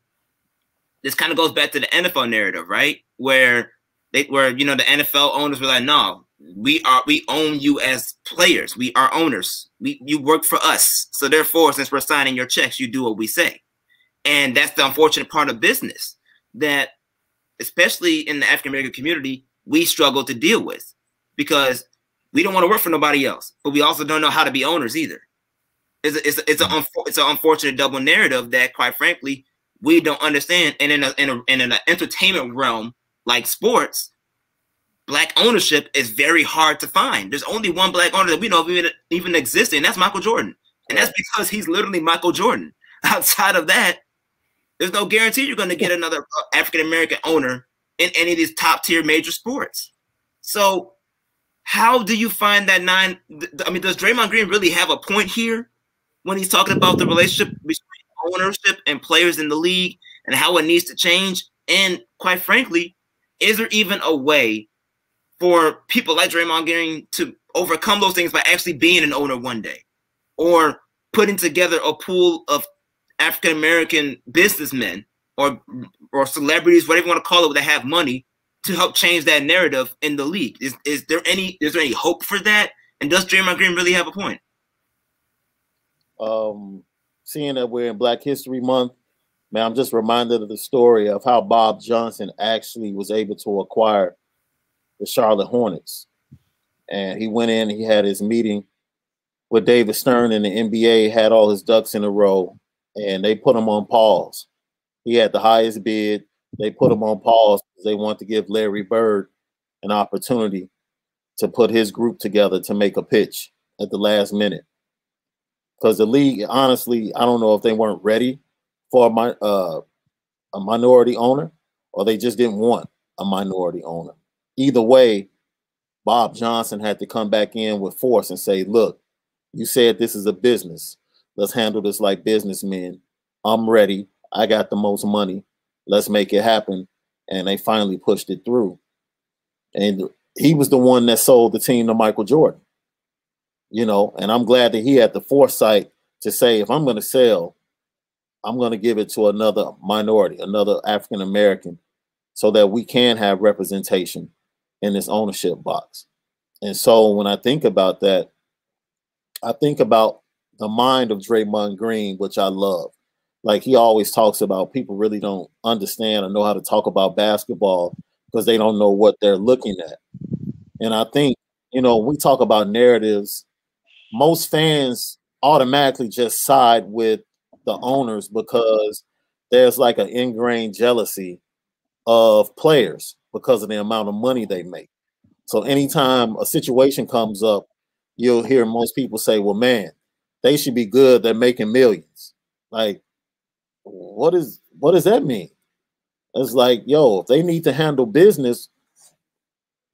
this kind of goes back to the NFL narrative, right? Where they, where you know, the NFL owners were like, "No, we are we own you as players. We are owners. We you work for us. So therefore, since we're signing your checks, you do what we say. And that's the unfortunate part of business that, especially in the African American community, we struggle to deal with because we don't want to work for nobody else, but we also don't know how to be owners either. It's a, it's a, it's an it's an unfortunate double narrative that, quite frankly, we don't understand. And in a, in a, in an entertainment realm like sports, black ownership is very hard to find. There's only one black owner that we know even, even exists, and that's Michael Jordan. And that's because he's literally Michael Jordan. Outside of that, there's no guarantee you're going to get another uh, African American owner in any of these top tier major sports. So, how do you find that nine? I mean, does Draymond Green really have a point here when he's talking about the relationship between ownership and players in the league and how it needs to change? And quite frankly, is there even a way for people like Draymond Green to overcome those things by actually being an owner one day or putting together a pool of African American businessmen or or celebrities, whatever you want to call it, that have money to help change that narrative in the league. Is is there any is there any hope for that? And does Draymond Green really have a point? Um, seeing that we're in Black History Month, man, I'm just reminded of the story of how Bob Johnson actually was able to acquire the Charlotte Hornets. And he went in, he had his meeting with David Stern and the NBA, had all his ducks in a row, and they put him on pause. He had the highest bid. They put him on pause because they want to give Larry Bird an opportunity to put his group together to make a pitch at the last minute. Because the league, honestly, I don't know if they weren't ready for my uh, a minority owner or they just didn't want a minority owner either way, Bob Johnson had to come back in with force and say, look, you said this is a business. Let's handle this like businessmen. I'm ready. I got the most money. Let's make it happen. And they finally pushed it through. And he was the one that sold the team to Michael Jordan. You know, and I'm glad that he had the foresight to say, if I'm going to sell, I'm going to give it to another minority, another African American so that we can have representation in this ownership box. And so when I think about that, I think about the mind of Draymond Green, which I love. Like he always talks about people really don't understand or know how to talk about basketball because they don't know what they're looking at. And I think, you know, we talk about narratives, most fans automatically just side with the owners because there's like an ingrained jealousy of players because of the amount of money they make. So anytime a situation comes up, you'll hear most people say, "Well, man, they should be good. They're making millions. Like, what is what does that mean? It's like, yo, if they need to handle business,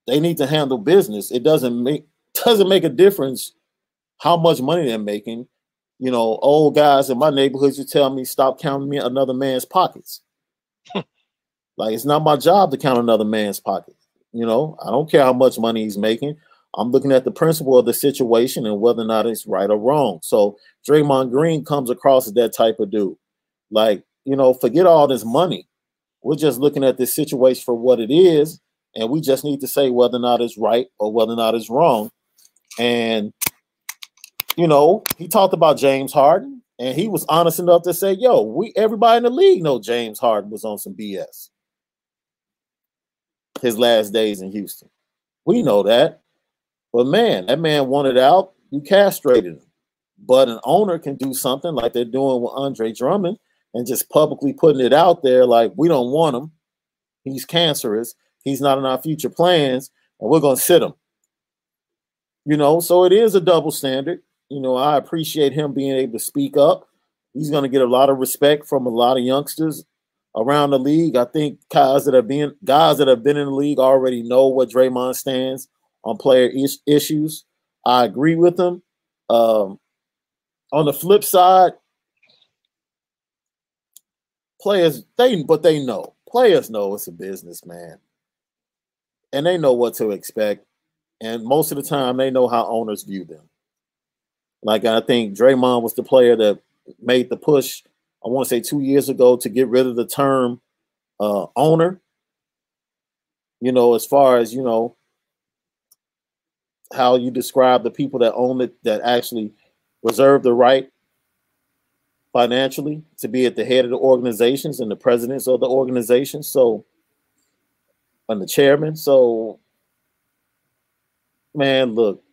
they need to handle business. It doesn't make doesn't make a difference how much money they're making. You know, old guys in my neighborhood you tell me stop counting me another man's pockets. like it's not my job to count another man's pocket. You know, I don't care how much money he's making. I'm looking at the principle of the situation and whether or not it's right or wrong. So Draymond Green comes across as that type of dude. Like, you know, forget all this money. We're just looking at this situation for what it is, and we just need to say whether or not it's right or whether or not it's wrong. And you know, he talked about James Harden, and he was honest enough to say, "Yo, we everybody in the league know James Harden was on some BS." His last days in Houston, we know that. But man, that man wanted out. You castrated him. But an owner can do something like they're doing with Andre Drummond and just publicly putting it out there like we don't want him. He's cancerous. He's not in our future plans, and we're gonna sit him. You know, so it is a double standard. You know, I appreciate him being able to speak up. He's gonna get a lot of respect from a lot of youngsters around the league. I think guys that have been guys that have been in the league already know what Draymond stands on player is- issues. I agree with him. Um, on the flip side, players they but they know players know it's a business, man, and they know what to expect. And most of the time, they know how owners view them. Like I think Draymond was the player that made the push. I want to say two years ago to get rid of the term uh, owner. You know, as far as you know, how you describe the people that own it that actually reserve the right financially to be at the head of the organizations and the presidents of the organizations. So, and the chairman. So, man, look,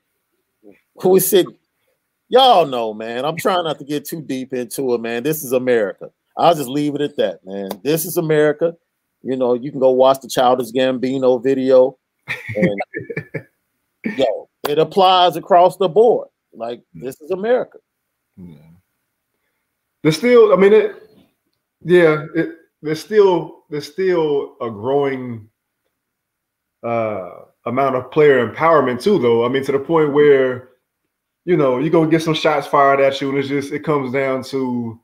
we said, y'all know, man. I'm trying not to get too deep into it, man. This is America. I'll just leave it at that, man. This is America. You know, you can go watch the Childish Gambino video. And, yo, it applies across the board. Like this is America. Yeah. There's still, I mean, it, yeah, it, there's still there's still a growing uh, amount of player empowerment too, though. I mean, to the point where you know you go get some shots fired at you, and it's just it comes down to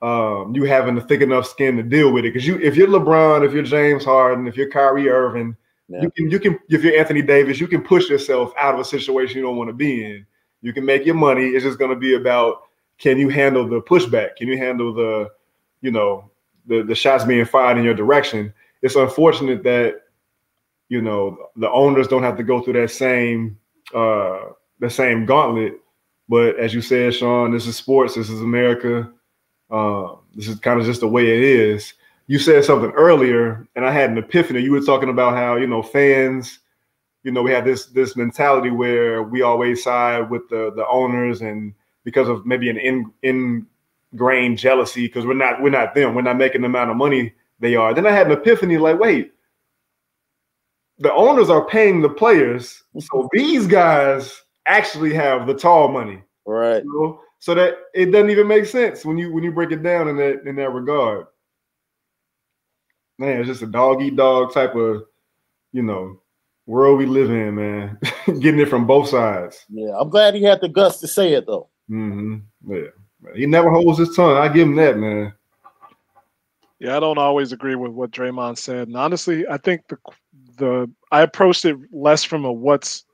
um, you having a thick enough skin to deal with it. Because you, if you're LeBron, if you're James Harden, if you're Kyrie Irving, yeah. you can you can if you're Anthony Davis, you can push yourself out of a situation you don't want to be in. You can make your money. It's just going to be about can you handle the pushback? Can you handle the, you know, the the shots being fired in your direction? It's unfortunate that you know the owners don't have to go through that same uh the same gauntlet. But as you said, Sean, this is sports. This is America. Uh, this is kind of just the way it is you said something earlier, and I had an epiphany. You were talking about how you know fans, you know, we have this this mentality where we always side with the the owners, and because of maybe an in, ingrained jealousy, because we're not we're not them, we're not making the amount of money they are. Then I had an epiphany, like, wait, the owners are paying the players, so these guys actually have the tall money, right? You know? So that it doesn't even make sense when you when you break it down in that in that regard man, it's just a dog eat dog type of, you know, world we live in, man. Getting it from both sides. Yeah, I'm glad he had the guts to say it though. Mm-hmm. Yeah, he never holds his tongue. I give him that, man. Yeah, I don't always agree with what Draymond said, and honestly, I think the the I approached it less from a what's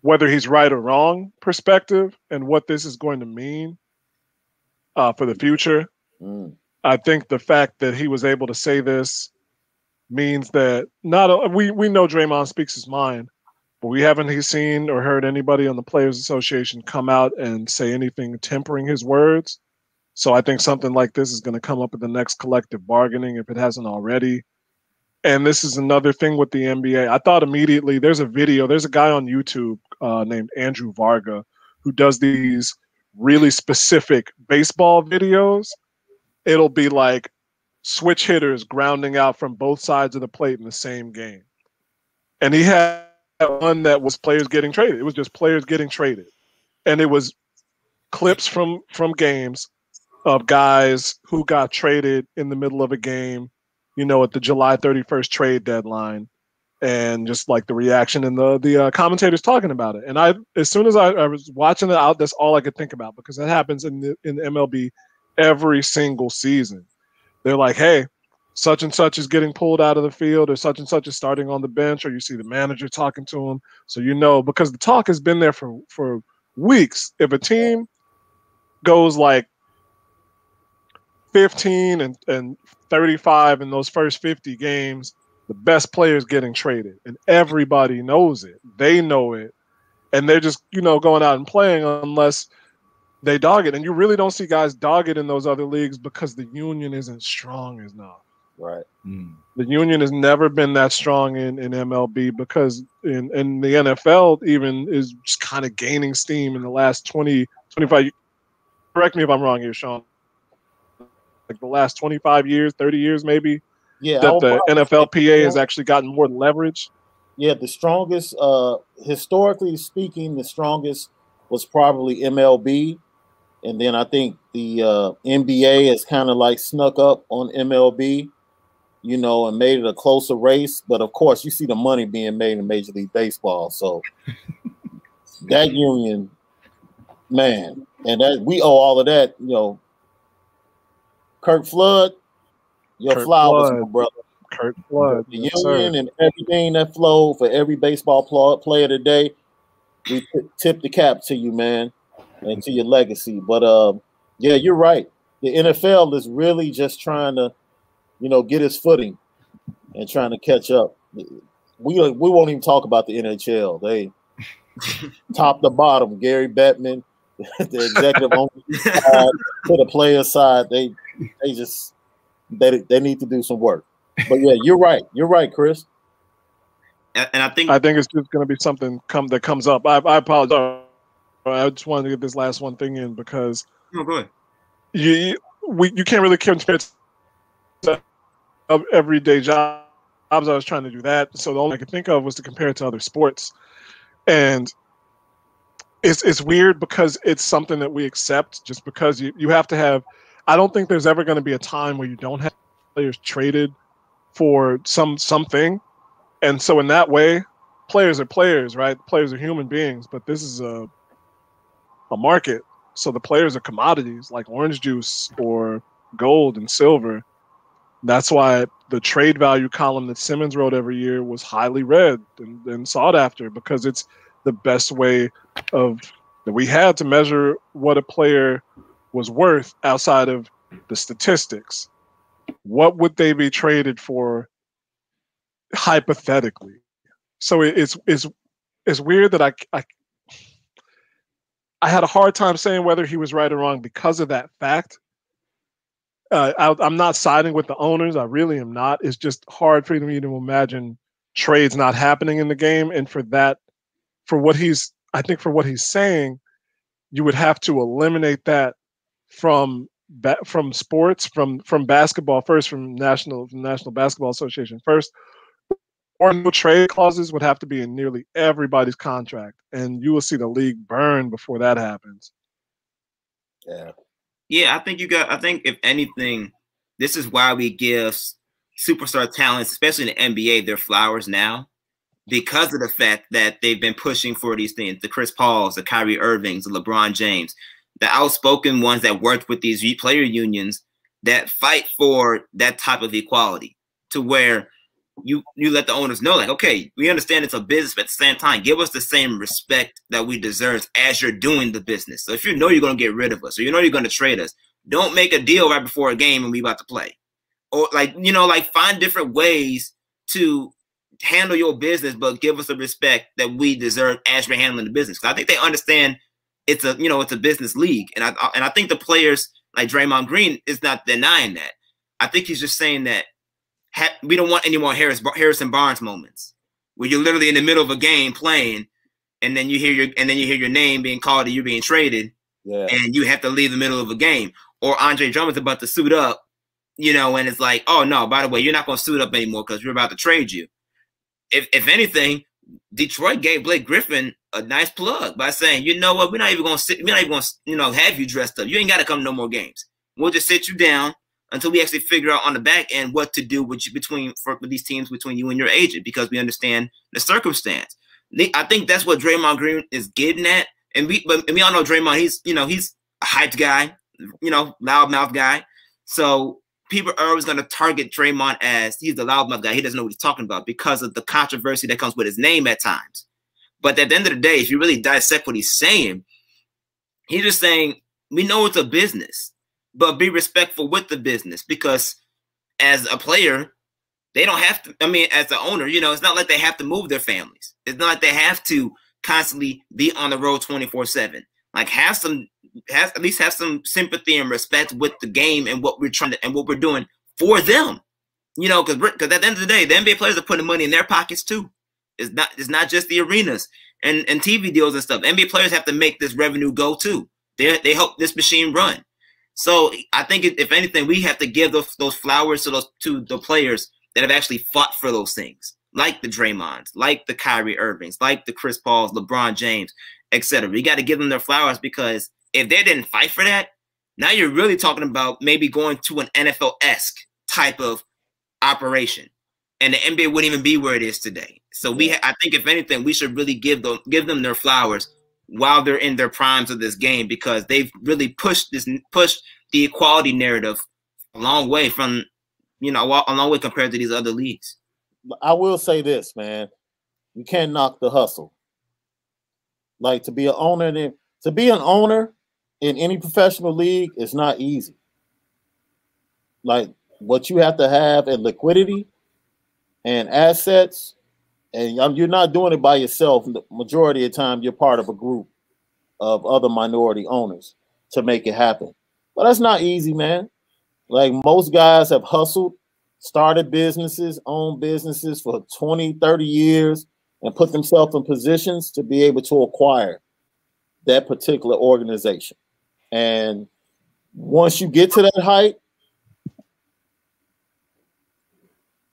whether he's right or wrong perspective and what this is going to mean uh, for the future. Mm. I think the fact that he was able to say this means that not we we know Draymond speaks his mind, but we haven't he seen or heard anybody on the Players Association come out and say anything tempering his words. So I think something like this is going to come up at the next collective bargaining if it hasn't already. And this is another thing with the NBA. I thought immediately there's a video, there's a guy on YouTube uh, named Andrew Varga who does these really specific baseball videos. It'll be like switch hitters grounding out from both sides of the plate in the same game. And he had one that was players getting traded. It was just players getting traded. And it was clips from from games of guys who got traded in the middle of a game, you know, at the July 31st trade deadline and just like the reaction and the the uh, commentators talking about it. And I, as soon as I, I, was watching it out, that's all I could think about because that happens in the, in MLB every single season. They're like, hey, such and such is getting pulled out of the field, or such and such is starting on the bench, or you see the manager talking to him, so you know because the talk has been there for for weeks. If a team goes like 15 and, and 35 in those first 50 games the best players getting traded, and everybody knows it. They know it, and they're just you know going out and playing unless they dog it. And you really don't see guys dog it in those other leagues because the union isn't strong enough. Right. Mm. The union has never been that strong in, in MLB because in, in the NFL even is just kind of gaining steam in the last 20, 25 correct me if I'm wrong here, Sean. Like the last 25 years, 30 years maybe, yeah, that the NFLPA has actually gotten more leverage. Yeah, the strongest, uh, historically speaking, the strongest was probably MLB, and then I think the uh, NBA has kind of like snuck up on MLB, you know, and made it a closer race. But of course, you see the money being made in Major League Baseball, so that union, man, and that we owe all of that, you know. Curt Flood, your Kurt flowers, Flood. my brother. Curt Flood. The yes, union sir. and everything that flowed for every baseball player today. We tip the cap to you, man, and to your legacy. But uh, yeah, you're right. The NFL is really just trying to, you know, get his footing and trying to catch up. We we won't even talk about the NHL. They top to bottom, Gary Bettman, the executive on uh, to the player side, they they just they they need to do some work. But yeah, you're right. You're right, Chris. And, and I think I think it's just going to be something come that comes up. I, I apologize. I just wanted to get this last one thing in because no, go ahead. You we you can't really compare of everyday jobs. I was trying to do that, so the only I could think of was to compare it to other sports, and it's it's weird because it's something that we accept just because you you have to have I don't think there's ever going to be a time where you don't have players traded for some something, and so in that way, players are players, right? Players are human beings, but this is a a market, so the players are commodities like orange juice or gold and silver. That's why the trade value column that Simmons wrote every year was highly read and, and sought after because it's the best way of that we had to measure what a player was worth outside of the statistics, what would they be traded for hypothetically? So it's it's it's weird that I I I had a hard time saying whether he was right or wrong because of that fact. Uh, I, am not siding with the owners. I really am not. It's just hard for me to imagine trades not happening in the game, and for that, for what he's, I think for what he's saying, you would have to eliminate that from from sports from from basketball first from national from national basketball association first. Or no trade clauses would have to be in nearly everybody's contract and you will see the league burn before that happens. Yeah. Yeah i think you got i think if anything this is why we give superstar talents especially in the nba their flowers now because of the fact that they've been pushing for these things the chris pauls the kyrie irvings the lebron james the outspoken ones that worked with these player unions that fight for that type of equality to where you you let the owners know like okay we understand it's a business but at the same time give us the same respect that we deserve as you're doing the business. So if you know you're going to get rid of us or you know you're going to trade us don't make a deal right before a game and we about to play. Or like you know like find different ways to handle your business, but give us the respect that we deserve as we're handling the business. I think they understand it's a you know it's a business league, and I and I think the players like Draymond Green is not denying that. I think he's just saying that ha- we don't want any more Harris Harrison Barnes moments where you're literally in the middle of a game playing, and then you hear your and then you hear your name being called and you're being traded, Yeah. and you have to leave the middle of a game. Or Andre Drummond's about to suit up, you know, and it's like, oh no, by the way, you're not going to suit up anymore because we're about to trade you. If if anything, Detroit gave Blake Griffin a nice plug by saying, you know what, we're not even to sit, we're not even to, you know, have you dressed up. You ain't got to come no more games. We'll just sit you down until we actually figure out on the back end what to do with you between for with these teams between you and your agent because we understand the circumstance. I think that's what Draymond Green is getting at, and we but and we all know Draymond. He's you know he's a hyped guy, you know, loudmouth guy. So people are always going to target Draymond as he's the loudmouth guy. He doesn't know what he's talking about because of the controversy that comes with his name at times. But at the end of the day, if you really dissect what he's saying, he's just saying we know it's a business, but be respectful with the business because as a player, they don't have to. I mean, as the owner, you know, it's not like they have to move their families. It's not like they have to constantly be on the road 24 7. Like have some have at least have some sympathy and respect with the game and what we're trying to and what we're doing for them. You know, because because at the end of the day, the NBA players are putting money in their pockets too. It's not it's not just the arenas and, and TV deals and stuff. NBA players have to make this revenue go too. They they help this machine run. So I think if anything, we have to give those those flowers to those to the players that have actually fought for those things, like the Draymonds, like the Kyrie Irvings, like the Chris Pauls, LeBron James, etc. We got to give them their flowers because if they didn't fight for that, now you're really talking about maybe going to an NFL esque type of operation, and the NBA wouldn't even be where it is today. So we, I think, if anything, we should really give them give them their flowers while they're in their primes of this game because they've really pushed this pushed the equality narrative a long way from you know a long way compared to these other leagues. I will say this, man. You can't knock the hustle. Like to be an owner to be an owner in any professional league is not easy. Like what you have to have in liquidity and assets, and you're not doing it by yourself. The majority of the time, you're part of a group of other minority owners to make it happen. But that's not easy, man. Like most guys have hustled, started businesses, owned businesses for 20, 30 years, and put themselves in positions to be able to acquire that particular organization. And once you get to that height,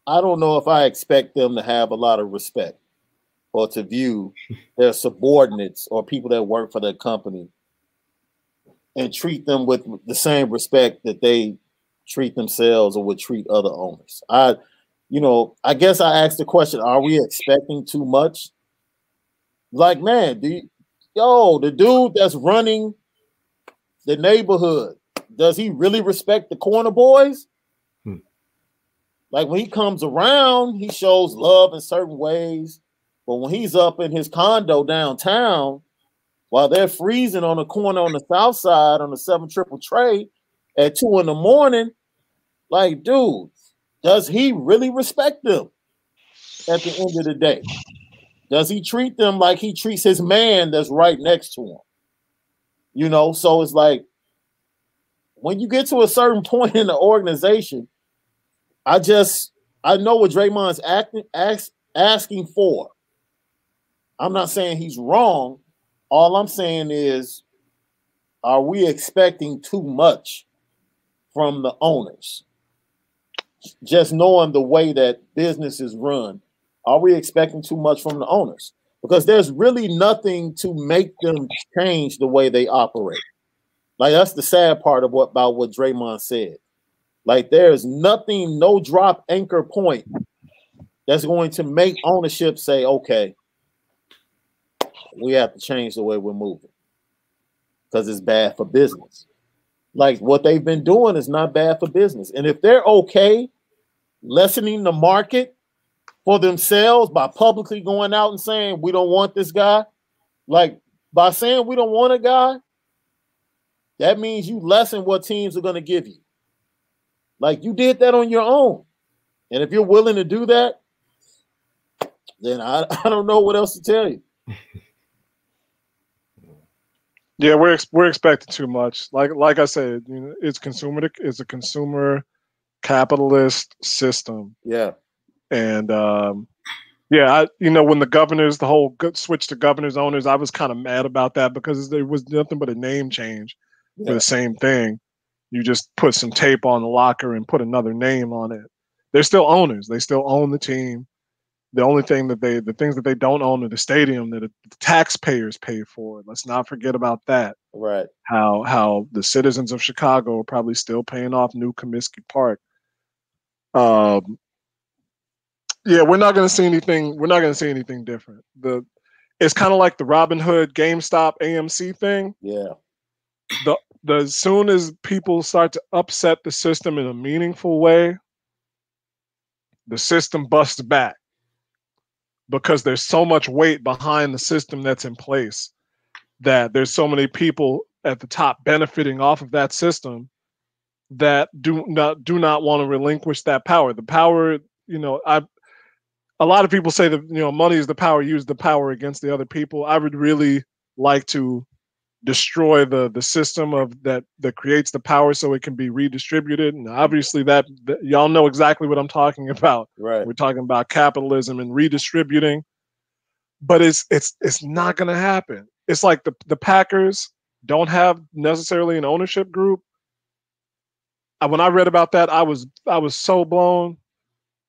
I don't know if I expect them to have a lot of respect or to view their subordinates or people that work for their company and treat them with the same respect that they treat themselves or would treat other owners. I, you know, I guess I asked the question: Are we expecting too much? Like, man, do you, yo, the dude that's running the neighborhood, does he really respect the corner boys? Hmm. Like when he comes around, he shows love in certain ways, but when he's up in his condo downtown, while they're freezing on the corner on the south side on the seven triple trade at two in the morning, like, dude, does he really respect them at the end of the day? Does he treat them like he treats his man that's right next to him? You know, so it's like when you get to a certain point in the organization, I just I know what Draymond's acting ask, asking for. I'm not saying he's wrong. All I'm saying is, are we expecting too much from the owners? Just knowing the way that business is run, are we expecting too much from the owners? Because there's really nothing to make them change the way they operate. Like that's the sad part of what about what Draymond said. Like there's nothing, no drop anchor point that's going to make ownership say, okay, we have to change the way we're moving because it's bad for business. Like what they've been doing is not bad for business. And if they're okay lessening the market for themselves by publicly going out and saying we don't want this guy, like by saying we don't want a guy, that means you lessen what teams are going to give you. Like you did that on your own. And if you're willing to do that, then I, I don't know what else to tell you. Yeah, we're ex- we're expecting too much. Like like I said, you know, it's consumer it's a consumer capitalist system, Yeah. And um, yeah, I you know when the governors, the whole switch to governors owners, I was kind of mad about that because there was nothing but a name change for the same thing. You just put some tape on the locker and put another name on it. They're still owners. They still own the team. The only thing that they, the things that they don't own are the stadium that the taxpayers pay for. Let's not forget about that Right. how how the citizens of Chicago are probably still paying off New Comiskey Park. Um, yeah, we're not going to see anything. We're not going to see anything different. The it's kind of like the Robin Hood GameStop AMC thing. Yeah. The the as soon as people start to upset the system in a meaningful way, the system busts back because there's so much weight behind the system that's in place that there's so many people at the top benefiting off of that system that do not do not want to relinquish that power. The power, you know, I a lot of people say that you know money is the power, use the power against the other people. I would really like to destroy the the system of that that creates the power so it can be redistributed and obviously that, that y'all know exactly what I'm talking about Right. we're talking about capitalism and redistributing, but it's it's it's not going to happen. It's like the the Packers don't have necessarily an ownership group. When I read about that, I was I was so blown,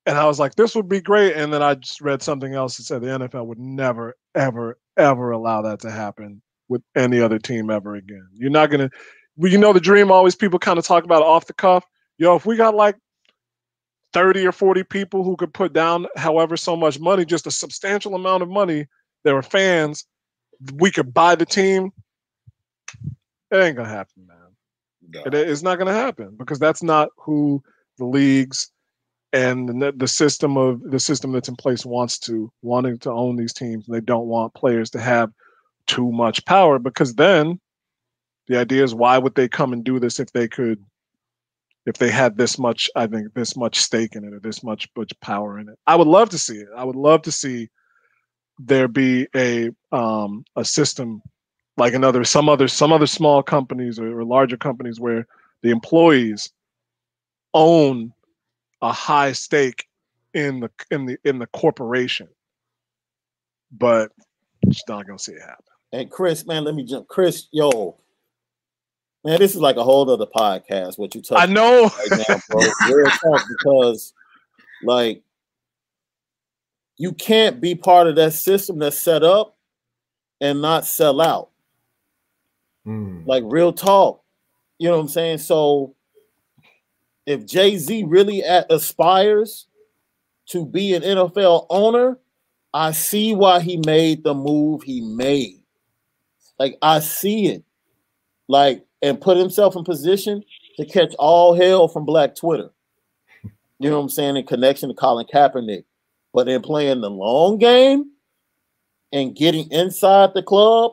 and I was like, this would be great. And then I just read something else that said the NFL would never, ever, ever allow that to happen with any other team ever again. You're not gonna, you know, the dream always people kind of talk about off the cuff. Yo, if we got like 30 or 40 people who could put down however so much money, just a substantial amount of money, there were fans, we could buy the team. It ain't gonna happen, man. No. It, it's not gonna happen because that's not who the leagues and the, the system of the system that's in place wants to wanting to own these teams. and They don't want players to have too much power because then the idea is why would they come and do this if they could if they had this much i think this much stake in it or this much much power in it i would love to see it i would love to see there be a um a system like another some other some other small companies or, or larger companies where the employees own a high stake in the in the in the corporation but just not gonna see it happen And Chris, man, let me jump. Chris, yo, man, this is like a whole other podcast. What you talking i know right now, bro? Real talk, because like you can't be part of that system that's set up and not sell out. Mm. Like real talk. You know what I'm saying? So if Jay-Z really a- aspires to be an NFL owner, I see why he made the move he made. Like I see it. Like and put himself in position to catch all hell from Black Twitter. You know what I'm saying? In connection to Colin Kaepernick. But in playing the long game and getting inside the club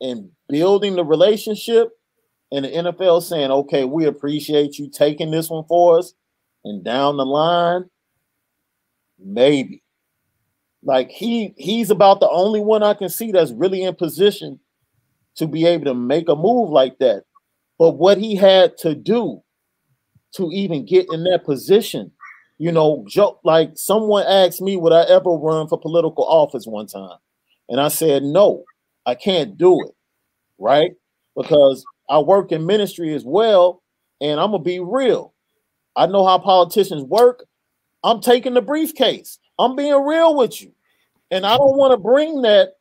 and building the relationship and the NFL saying, okay, we appreciate you taking this one for us. And down the line, maybe. Like he he's about the only one I can see that's really in position to be able to make a move like that. But what he had to do to even get in that position, you know, like someone asked me, would I ever run for political office one time? And I said, no, I can't do it, right? Because I work in ministry as well, and I'm gonna be real. I know how politicians work. I'm taking the briefcase. I'm being real with you. And I don't want to bring that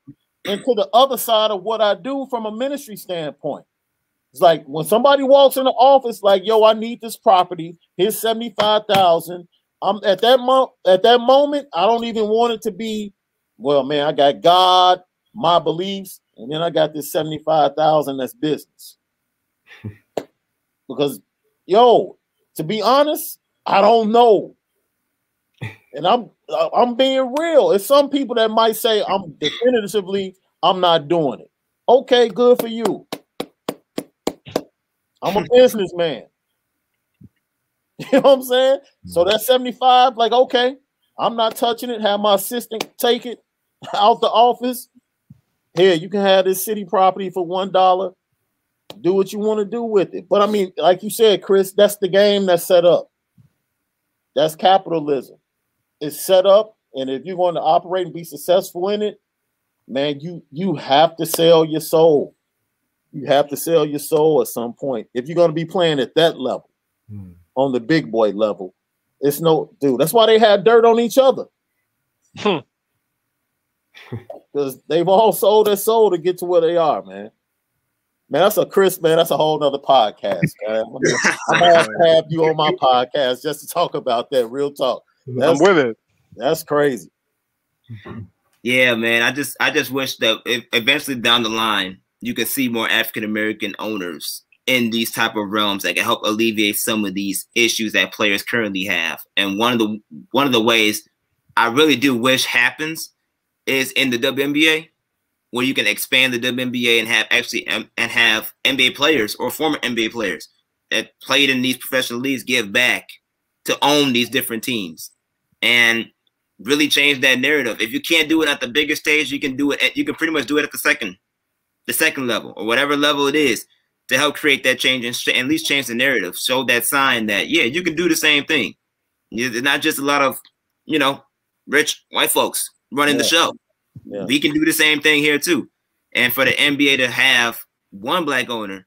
into the other side of what I do from a ministry standpoint. It's like when somebody walks in the office, like, yo, I need this property. Here's 75,000. I'm at that mo- at that moment, I don't even want it to be, well, man, I got God, my beliefs, and then I got this 75,000 that's business. because yo, to be honest, I don't know. And I'm I'm being real. It's some people that might say I'm definitively I'm not doing it. Okay, good for you. I'm a businessman. You know what I'm saying? So mm-hmm. that's 75, like, okay, I'm not touching it. Have my assistant take it out the office. Here, you can have this city property for one dollar. Do what you want to do with it. But I mean, like you said, Chris, that's the game that's set up. That's capitalism. It's set up, and if you're going to operate and be successful in it, man, you you have to sell your soul. You have to sell your soul at some point if you're going to be playing at that level, hmm. on the big boy level. It's no dude. That's why they had dirt on each other. Because hmm. they've all sold their soul to get to where they are, man. Man, that's a Chris, man. That's a whole nother podcast, man. I'm gonna have you on my podcast just to talk about that. Real talk. That's, I'm with it. That's crazy. Yeah, man. I just I just wish that eventually down the line you could see more African American owners in these type of realms that can help alleviate some of these issues that players currently have. And one of the one of the ways I really do wish happens is in the WNBA, where you can expand the WNBA and have actually um, and have NBA players or former NBA players that played in these professional leagues give back to own these different teams and really change that narrative. If you can't do it at the bigger stage, you can do it. At, you can pretty much do it at the second the second level or whatever level it is to help create that change and at least change the narrative, show that sign that yeah, you can do the same thing. It's not just a lot of you know rich white folks running yeah. the show. Yeah. We can do the same thing here too. And for the NBA to have one black owner,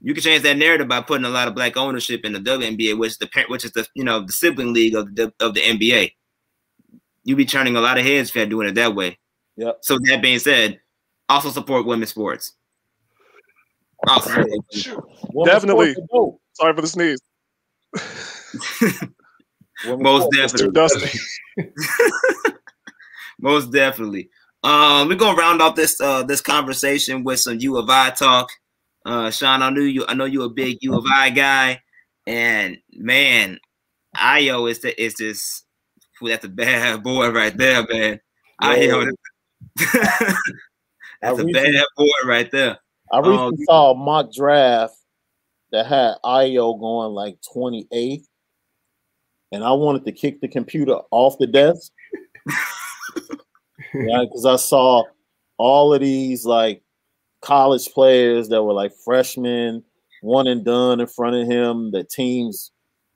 you can change that narrative by putting a lot of black ownership in the WNBA, which is the which is the you know the sibling league of the of the NBA. You be turning a lot of heads if you're doing it that way. Yeah. So that being said, also support women's sports. Also definitely. Sorry for the sneeze. Most definitely. Most definitely. Um, we're gonna round off this uh this conversation with some U of I talk. Uh, Sean, I knew you. I know you're a big U of I guy, and man, Ayo is the is this. That's a bad boy right there, man. Ayo. That's a bad boy right there. I recently um, saw a mock draft that had Ayo going like 28th, and I wanted to kick the computer off the desk. yeah, because I saw all of these like college players that were like freshmen, one and done in front of him. The teams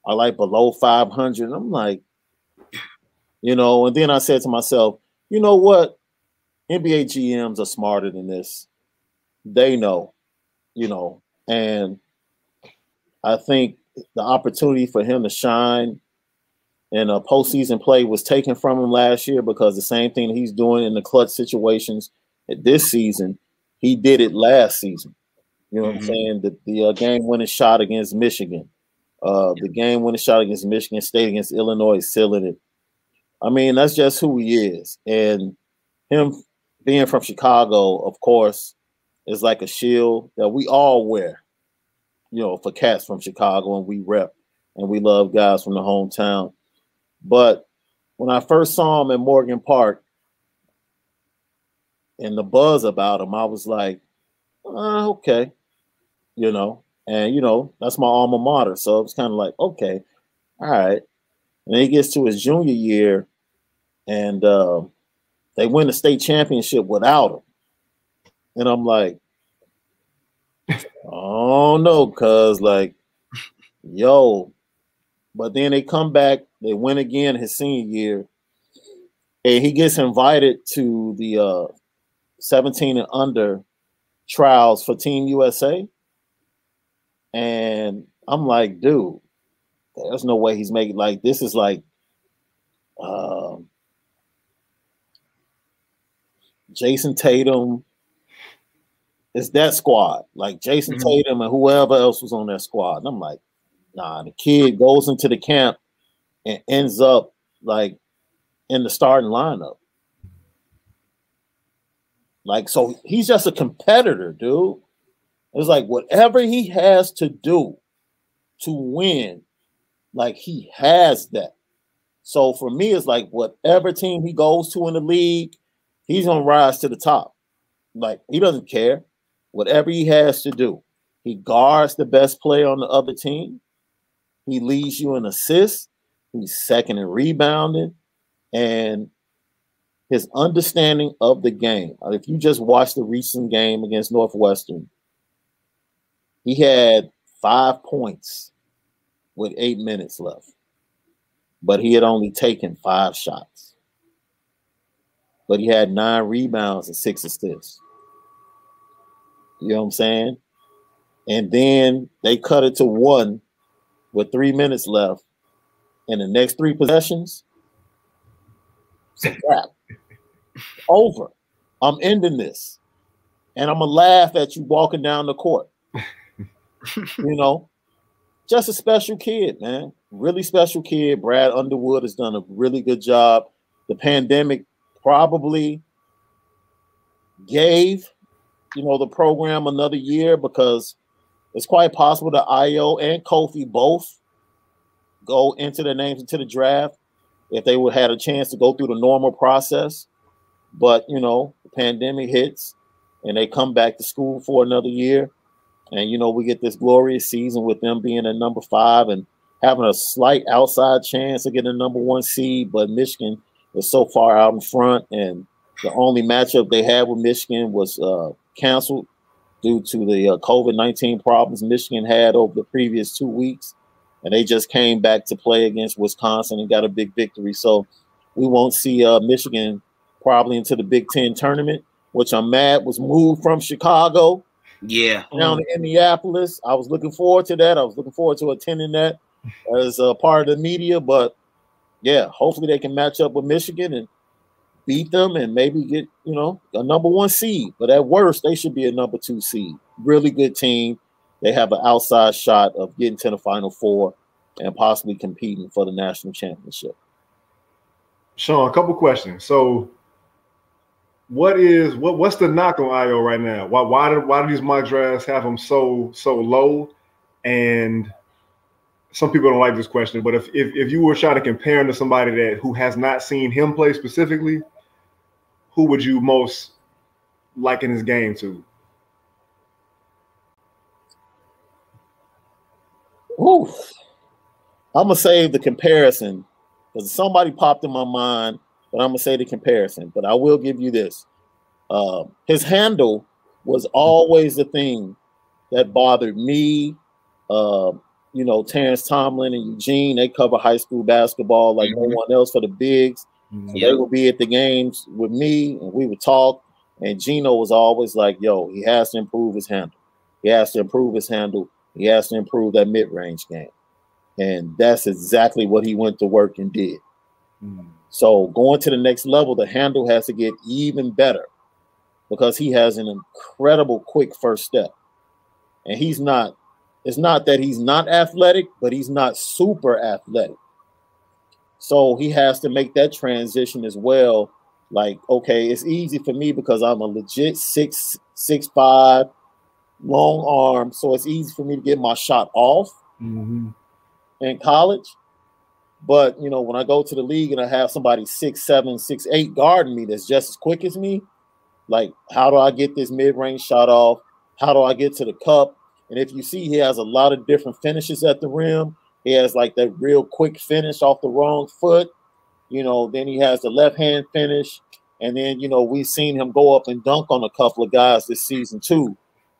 are like below 500. I'm like, you know, and then I said to myself, you know what? NBA GMs are smarter than this. They know, you know, and I think the opportunity for him to shine in a postseason play was taken from him last year because the same thing he's doing in the clutch situations this season, he did it last season. You know mm-hmm. what I'm mm-hmm. saying? The, the uh, game winning shot against Michigan, uh, the game winning shot against Michigan State against Illinois, sealing it. I mean, that's just who he is. And him being from Chicago, of course, is like a shield that we all wear, you know, for cats from Chicago, and we rep and we love guys from the hometown. But when I first saw him in Morgan Park and the buzz about him, I was like, uh, okay, you know, and you know, that's my alma mater. So it's kind of like, okay, all right. And then he gets to his junior year and um, they win the state championship without him. And I'm like, oh no, cuz like, yo. But then they come back, they win again his senior year, and he gets invited to the uh 17 and under trials for Team USA. And I'm like, dude, there's no way he's making like this is like um Jayson Tatum. It's that squad, like Jayson mm-hmm. Tatum and whoever else was on that squad. And I'm like, nah, the kid goes into the camp and ends up like in the starting lineup. Like, so he's just a competitor, dude. It's like whatever he has to do to win, like he has that. So for me, it's like whatever team he goes to in the league, he's gonna rise to the top. Like he doesn't care. Whatever he has to do, he guards the best player on the other team. He leads you in assists. He's second in rebounding, and his understanding of the game. Uh, if you just watch the recent game against Northwestern, he had five points with eight minutes left, but he had only taken five shots. But he had nine rebounds and six assists. You know what I'm saying? And then they cut it to one with three minutes left. And the next three possessions. Over. I'm ending this. And I'm to laugh at you walking down the court. you know, just a special kid, man. Really special kid. Brad Underwood has done a really good job. The pandemic probably gave, you know, the program another year because it's quite possible that Ayo and Kofi both go into their names into the draft if they would had a chance to go through the normal process. But you know, the pandemic hits and they come back to school for another year. And you know, we get this glorious season with them being at number five and having a slight outside chance of getting a number one seed, but Michigan is so far out in front, and the only matchup they had with Michigan was uh, canceled due to the uh, COVID nineteen problems Michigan had over the previous two weeks, and they just came back to play against Wisconsin and got a big victory. So we won't see uh, Michigan probably into the Big Ten tournament, which I'm mad was moved from Chicago yeah. Down in Indianapolis. I was looking forward to that. I was looking forward to attending that as a part of the media. But yeah, hopefully they can match up with Michigan and beat them and maybe get, you know, a number one seed. But at worst, they should be a number two seed. Really good team. They have an outside shot of getting to the final four and possibly competing for the national championship. Sean, a couple questions. So what is what what's the knock on Ayo right now? Why why do why do these mock drafts have him so so low? And some people don't like this question, but if if, if you were trying to compare him to somebody that who has not seen him play specifically, who would you most liken his game to? Ooh, I'm gonna save the comparison because somebody popped in my mind but I'm gonna say the comparison. But I will give you this: uh, his handle was always the thing that bothered me. Uh, you know, Terrence Tomlin and Eugene, they cover high school basketball like mm-hmm. no one else for the bigs. Mm-hmm. They would be at the games with me and we would talk. And Gino was always like, yo, he has to improve his handle. He has to improve his handle. He has to improve that mid range game. And that's exactly what he went to work and did. Mm-hmm. So going to the next level, the handle has to get even better because he has an incredible quick first step. And he's not, it's not that he's not athletic, but he's not super athletic. So he has to make that transition as well. Like, okay, it's easy for me because I'm a legit six, six, five, long arm. So it's easy for me to get my shot off mm-hmm. in college. But you know, when I go to the league and I have somebody six, seven, six, eight guarding me that's just as quick as me, like how do I get this mid-range shot off? How do I get to the cup? And if you see, he has a lot of different finishes at the rim. He has like that real quick finish off the wrong foot. You know, then he has the left hand finish. And then, you know, we've seen him go up and dunk on a couple of guys this season too.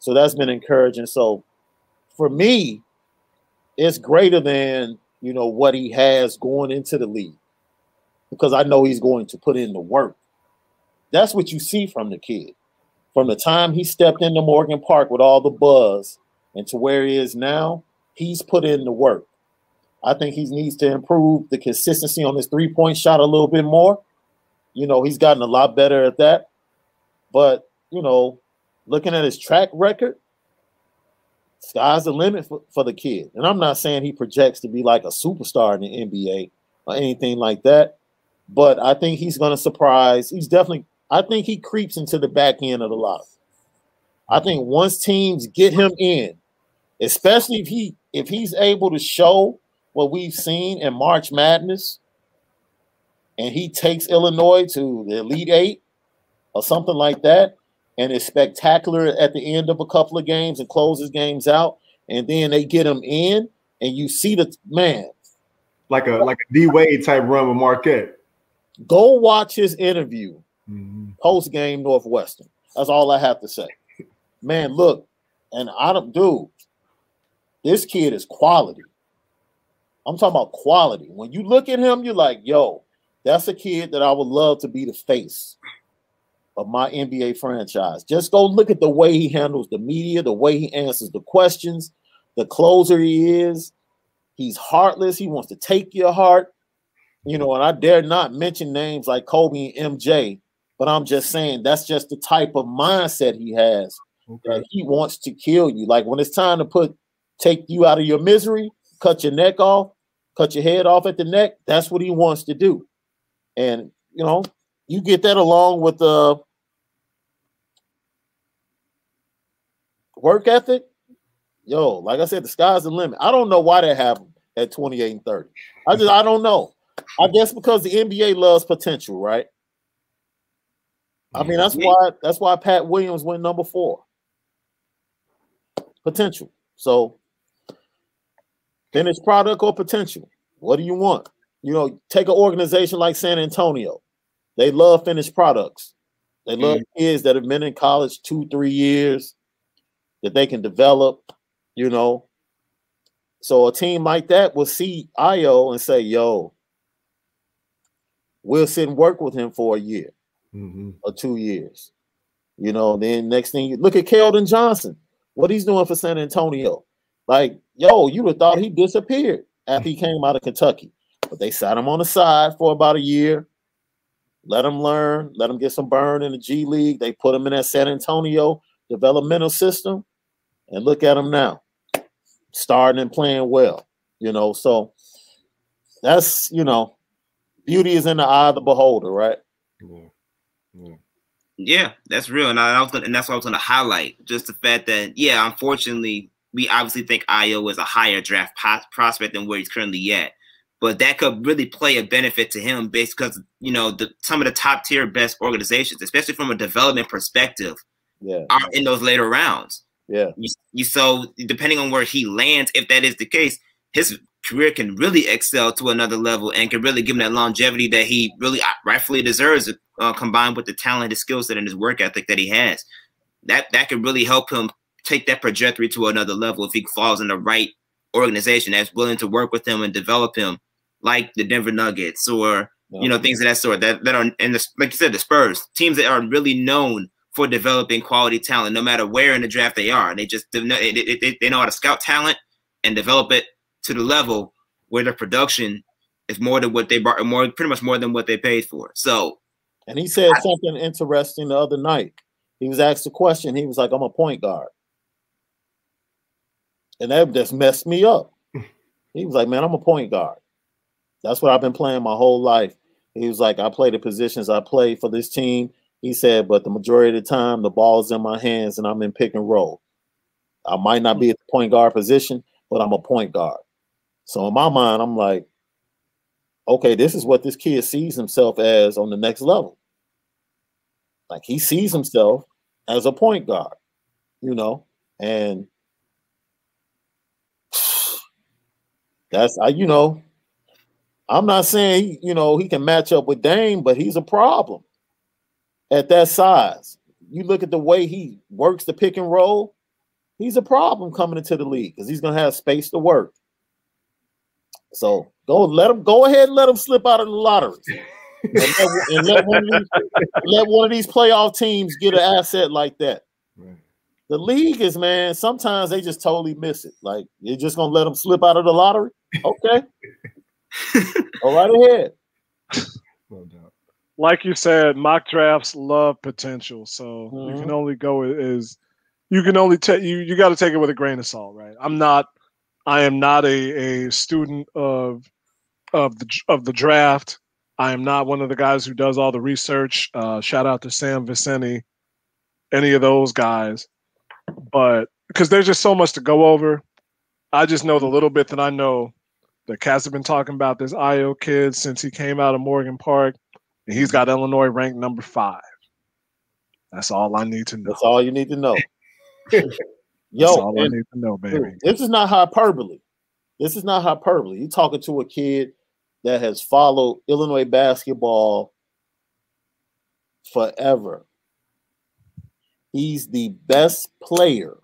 So that's been encouraging. So for me, it's greater than you know, what he has going into the league because I know he's going to put in the work. That's what you see from the kid. From the time he stepped into Morgan Park with all the buzz and to where he is now, he's put in the work. I think he needs to improve the consistency on his three point shot a little bit more. You know, he's gotten a lot better at that. But, you know, looking at his track record, sky's the limit for, for the kid. And I'm not saying he projects to be like a superstar in the NBA or anything like that, but I think he's going to surprise. He's definitely, I think he creeps into the back end of the lot. I think once teams get him in, especially if he if he's able to show what we've seen in March Madness, and he takes Illinois to the Elite Eight or something like that, and is spectacular at the end of a couple of games and closes games out, and then they get him in, and you see the man. like a like a D Wade type run with Marquette. Go watch his interview mm-hmm. post game Northwestern. That's all I have to say. Man, look, and I don't do this kid is quality. I'm talking about quality. When you look at him, you're like, yo, that's a kid that I would love to be the face of my NBA franchise. Just go look at the way he handles the media, the way he answers the questions, the closer he is. He's heartless. He wants to take your heart. You know, and I dare not mention names like Kobe and MJ, but I'm just saying that's just the type of mindset he has. Okay. That he wants to kill you. Like when it's time to put take you out of your misery, cut your neck off, cut your head off at the neck, that's what he wants to do. And you know, you get that along with the work ethic. Yo, like I said, the sky's the limit. I don't know why they have him at 28 and 30. I just I don't know. I guess because the NBA loves potential, right? I mean, that's why that's why Pat Williams went number four. Potential. So finished product or potential. What do you want? You know, take an organization like San Antonio. They love finished products. They love mm-hmm. kids that have been in college two, three years that they can develop, you know. So a team like that will see Ayo and say, yo, we'll sit and work with him for a year mm-hmm. or two years. You know, then next thing you look at Keldon Johnson, what he's doing for San Antonio. Like, yo, you would have thought he disappeared after he came out of Kentucky. But they sat him on the side for about a year, let him learn, let him get some burn in the G League. They put him in that San Antonio developmental system, and look at him now, starting and playing well. You know, so that's you know, beauty is in the eye of the beholder, right? Yeah. Yeah. Yeah, that's real, and I was gonna, and that's what I was going to highlight. Just the fact that, yeah, unfortunately, we obviously think Ayo is a higher draft prospect than where he's currently at but that could really play a benefit to him based because you know the, some of the top tier best organizations, especially from a development perspective, yeah. are in those later rounds. Yeah, you, you so depending on where he lands, if that is the case, his career can really excel to another level and can really give him that longevity that he really uh, rightfully deserves, uh, combined with the talent, his skill set, and his work ethic that he has. That that could really help him take that trajectory to another level if he falls in the right organization that's willing to work with him and develop him like the Denver Nuggets or yeah. you know things of that sort that that are and the, like you said the Spurs teams that are really known for developing quality talent no matter where in the draft they are. They just they, they, they know how to scout talent and develop it to the level where their production is more than what they brought more pretty much more than what they paid for. So and he said I, something interesting the other night. He was asked a question. He was like I'm a point guard. And that just messed me up. He was like man I'm a point guard. That's what I've been playing my whole life. He was like, I play the positions I play for this team. He said, but the majority of the time, the ball's in my hands and I'm in pick and roll. I might not be at the point guard position, but I'm a point guard. So in my mind, I'm like, okay, this is what this kid sees himself as on the next level. Like he sees himself as a point guard, you know, and that's I, you know, I'm not saying you know he can match up with Dame, but he's a problem at that size. You look at the way he works the pick and roll, he's a problem coming into the league because he's gonna have space to work. So go let him go ahead and let him slip out of the lottery. and, let, and let, one these, let, one of these, playoff teams get an asset like that. The league is man, sometimes they just totally miss it. Like you're just gonna let them slip out of the lottery. Okay. Go right ahead. Like you said, mock drafts love potential, so mm-hmm. you can mm-hmm. only go is you can only take you you got to take it with a grain of salt, right? I'm not, I am not a a student of of the of the draft. I am not one of the guys who does all the research. Uh, shout out to Sam Vecenie, any of those guys, but because there's just so much to go over. I just know the little bit that I know the cats have been talking about this Ayo kid since he came out of Morgan Park, and he's got Illinois ranked number five. That's all I need to know. That's all you need to know. Yo, all I need to know, baby. This is not hyperbole. This is not hyperbole. You're talking to a kid that has followed Illinois basketball forever. He's the best player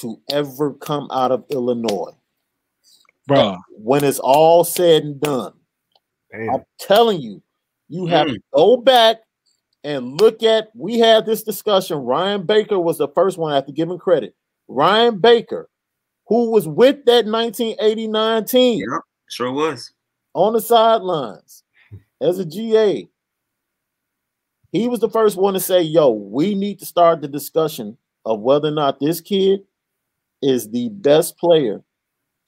to ever come out of Illinois. Bruh. When it's all said and done, Damn. I'm telling you, you have Mm. to go back and look at. We had this discussion. Ryan Baker was the first one. I have to give him credit. Ryan Baker, who was with that 1989 team Yep, sure was. on the sidelines as a GA. He was the first one to say, Yo, we need to start the discussion of whether or not this kid is the best player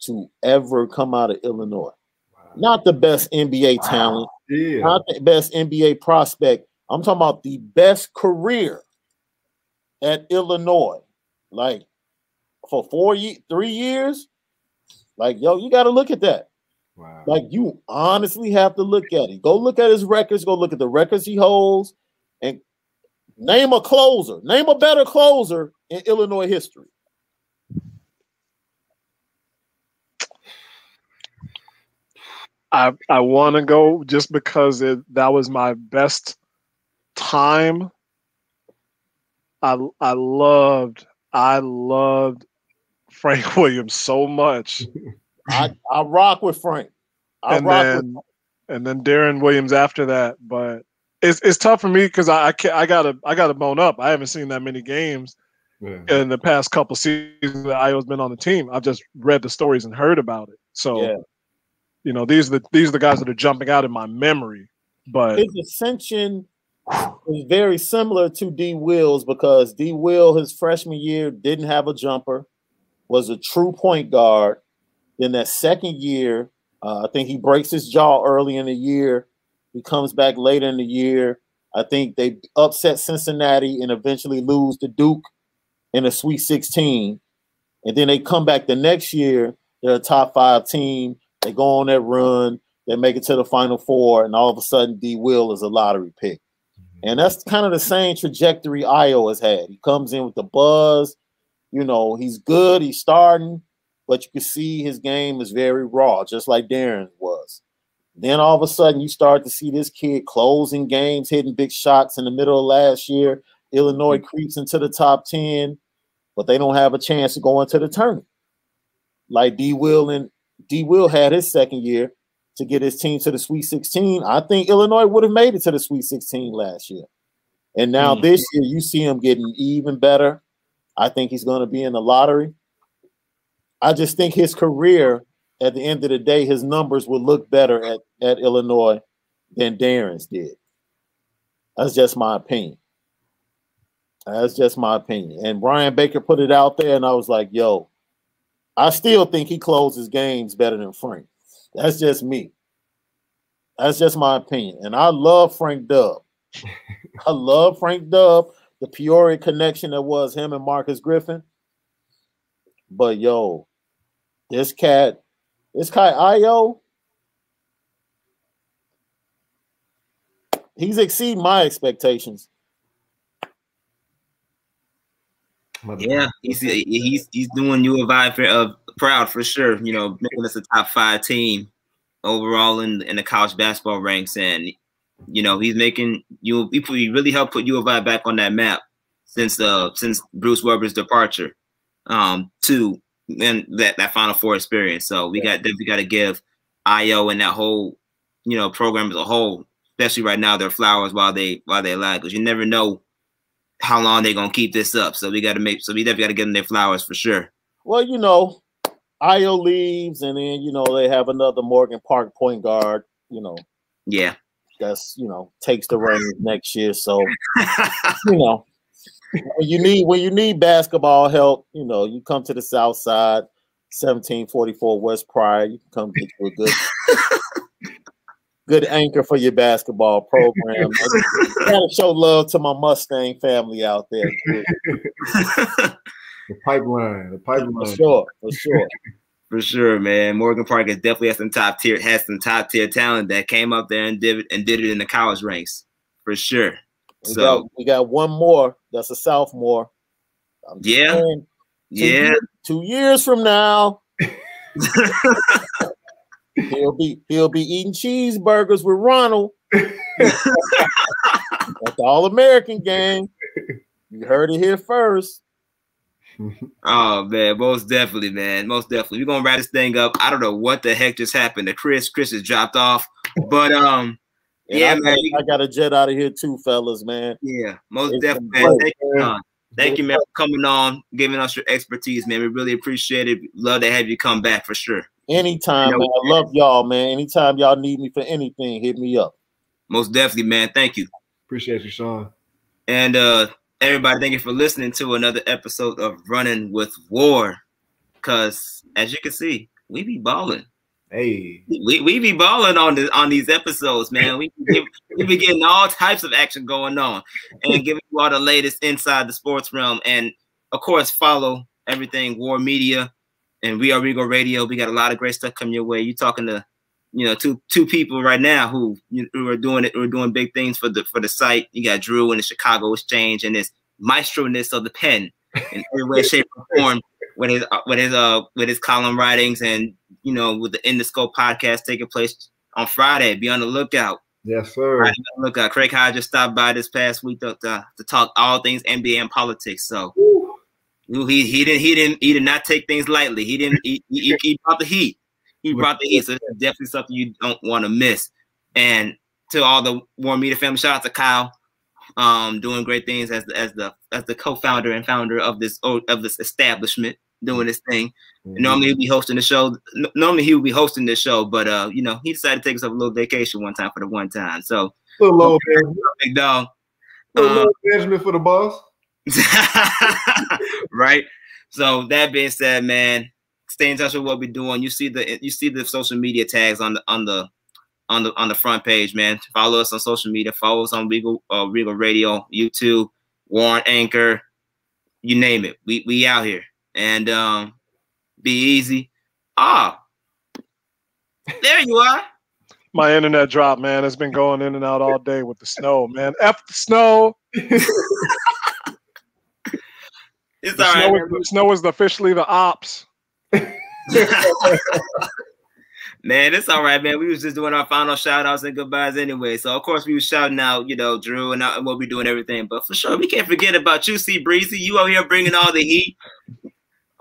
to ever come out of Illinois. Not the best NBA talent, Yeah. not the best NBA prospect. I'm talking about the best career at Illinois. Like for four ye- three years. Like, yo, you got to look at that. Wow. Like you honestly have to look at it. Go look at his records. Go look at the records he holds, and name a closer. Name a better closer in Illinois history. I I want to go just because it, that was my best time. I I loved I loved Frank Williams so much, I, I rock with Frank. I and rock then and then Deron Williams after that. But it's it's tough for me because I I, can't, I gotta I gotta bone up. I haven't seen that many games Yeah. in the past couple seasons that Iowa's been on the team. I've just read the stories and heard about it. So. Yeah. You know these are the these are the guys that are jumping out in my memory. But His ascension is very similar to D Will's because D Will his freshman year didn't have a jumper, was a true point guard. Then that second year, uh, I think he breaks his jaw early in the year. He comes back later in the year. I think they upset Cincinnati and eventually lose to Duke in the Sweet 16. And then they come back the next year. They're a top five team. They go on that run. They make it to the Final Four, and all of a sudden, D. Will is a lottery pick. Mm-hmm. And that's kind of the same trajectory Ayo has had. He comes in with the buzz. You know, he's good. He's starting, but you can see his game is very raw, just like Deron was. Then all of a sudden, you start to see this kid closing games, hitting big shots in the middle of last year. Illinois mm-hmm. creeps into the top 10, but they don't have a chance to go into the tournament. Like D. Will and D. Will had his second year to get his team to the Sweet 16. I think Illinois would have made it to the Sweet 16 last year. And now Mhm. this year, you see him getting even better. I think he's going to be in the lottery. I just think his career, at the end of the day, his numbers will look better at, at Illinois than Deron's did. That's just my opinion. That's just my opinion. And Brian Baker put it out there, and I was like, yo, I still think he closes games better than Frank. That's just me. That's just my opinion. And I love Frank Dub. I love Frank Dub, the Peoria connection that was him and Marcus Griffin. But yo, this cat, this cat Ayo, he's exceeding my expectations. Yeah, he's he's he's doing U of I for, uh, proud for sure. You know, making us a top five team overall in in the college basketball ranks, and you know he's making you. He really helped put U of I back on that map since uh since Bruce Weber's departure, um, to and that that Final Four experience. So we got we got to give Ayo and that whole you know program as a whole, especially right now, their flowers while they while they lie, because you never know how long they're gonna keep this up. So we got to make. So we definitely got to give them their flowers for sure. Well, you know, Ayo leaves, and then you know they have another Morgan Park point guard. You know, Yeah. that's you know takes the reins next year. So you know, when you need when you need basketball help, you know, you come to the South Side, seventeen forty four West Pryor. You can come get you a good good anchor for your basketball program. Gotta show love to my Mustang family out there. too. The pipeline. The For sure, for sure. for sure, man. Morgan Park has definitely has some top tier has some top tier talent that came up there and did it and did it in the college ranks for sure. We So got we got one more. That's a sophomore. I'm Yeah. saying, two yeah, years- two years from now, He'll be he'll be eating cheeseburgers with Ronald. That's the All American game. You heard it here first. Oh man, most definitely, man, most definitely. We're gonna wrap this thing up. I don't know what the heck just happened to Chris. Chris has dropped off, but um, And yeah, I, man. got, I got a jet out of here too, fellas, man. Yeah, most It's definitely, man. Thank you, man. Thank you, man, for coming on, giving us your expertise, man. We really appreciate it. Love to have you come back for sure. Anytime, You know, man. I love y'all, man. Anytime y'all need me for anything, hit me up. Most definitely, man. Thank you. Appreciate you, Sean. And uh everybody, thank you for listening to another episode of Running with War. Cause as you can see, we be balling. Hey, We, we be balling on the on these episodes, man. We be, we be getting all types of action going on and giving you all the latest inside the sports realm. And of course, follow everything War Media and We Are Regal Radio. We got a lot of great stuff coming your way. You talking to you know two two people right now who, you- who are doing it who are doing big things for the for the site. You got Drew and the Chicago Exchange and this maestro-ness of the pen in every way, shape, or form with his uh, with his uh with his column writings and you know with the In the Scope podcast taking place on Friday. Be on the lookout. yes, sir. Right, be on the lookout. Craig Hodges stopped by this past week to, to, to talk all things NBA and politics. So Ooh, he he didn't he didn't he did not take things lightly. He didn't he, he, he brought the heat. He brought the heat. So that's definitely something you don't want to miss. And to all the War Media family, shout out to Kyle, um, doing great things as the as the as the co-founder and founder of this of this establishment, doing this thing. Normally he'd be hosting the show. Normally he would be hosting this show, but uh, you know, he decided to take himself a little vacation one time for the one time. So little low Benjamin, big dog. little Um, Benjamin for the boss. right. So that being said, man, stay in touch with what we're doing. You see the you see the social media tags on the on the on the on the front page, man. Follow us on social media. Follow us on Regal uh, Regal Radio, YouTube, Warren Anchor, you name it. We we out here and um, be easy. Ah, there you are. My internet dropped, man. It's been going in and out all day with the snow, man. F the snow. It's The all snow, right. is, snow is officially the ops. man, it's all right, man. We was just doing our final shout outs and goodbyes anyway. So of course we was shouting out, you know, Drew and, uh, what we doing everything. But for sure, we can't forget about you, C Breezy. You out here bringing all the heat,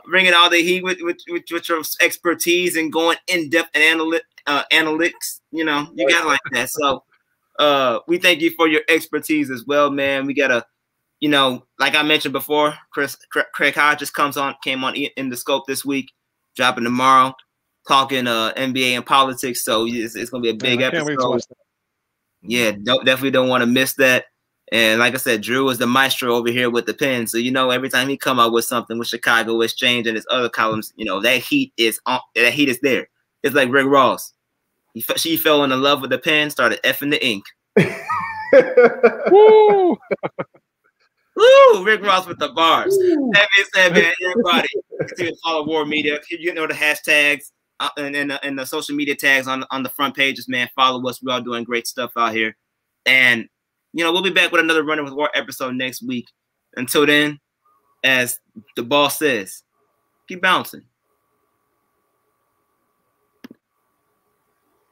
bringing all the heat with with, with, with your expertise and going in depth and analytic uh, analytics. You know, you got like that. So uh, we thank you for your expertise as well, man. We gotta. You know, like I mentioned before, Chris Cra- Craig Hodges comes on, came on in the scope this week, dropping tomorrow talking uh NBA and politics. So it's, it's gonna be a big Man, I can't wait to episode. Yeah, don't, definitely don't want to miss that. And like I said, Drew is the maestro over here with the pen. So you know, every time he come out with something with Chicago Exchange and his other columns, you know that heat is on. That heat is there. It's like Rick Ross. He, she fell in love with the pen, started effing the ink. Woo! Woo! Rick Ross with the bars. That being said, man, everybody continue to follow War Media. You know the hashtags uh, and, and, the, and the social media tags on, on the front pages, man. Follow us. We're all doing great stuff out here. And, you know, we'll be back with another Running with War episode next week. Until then, as the boss says, keep bouncing.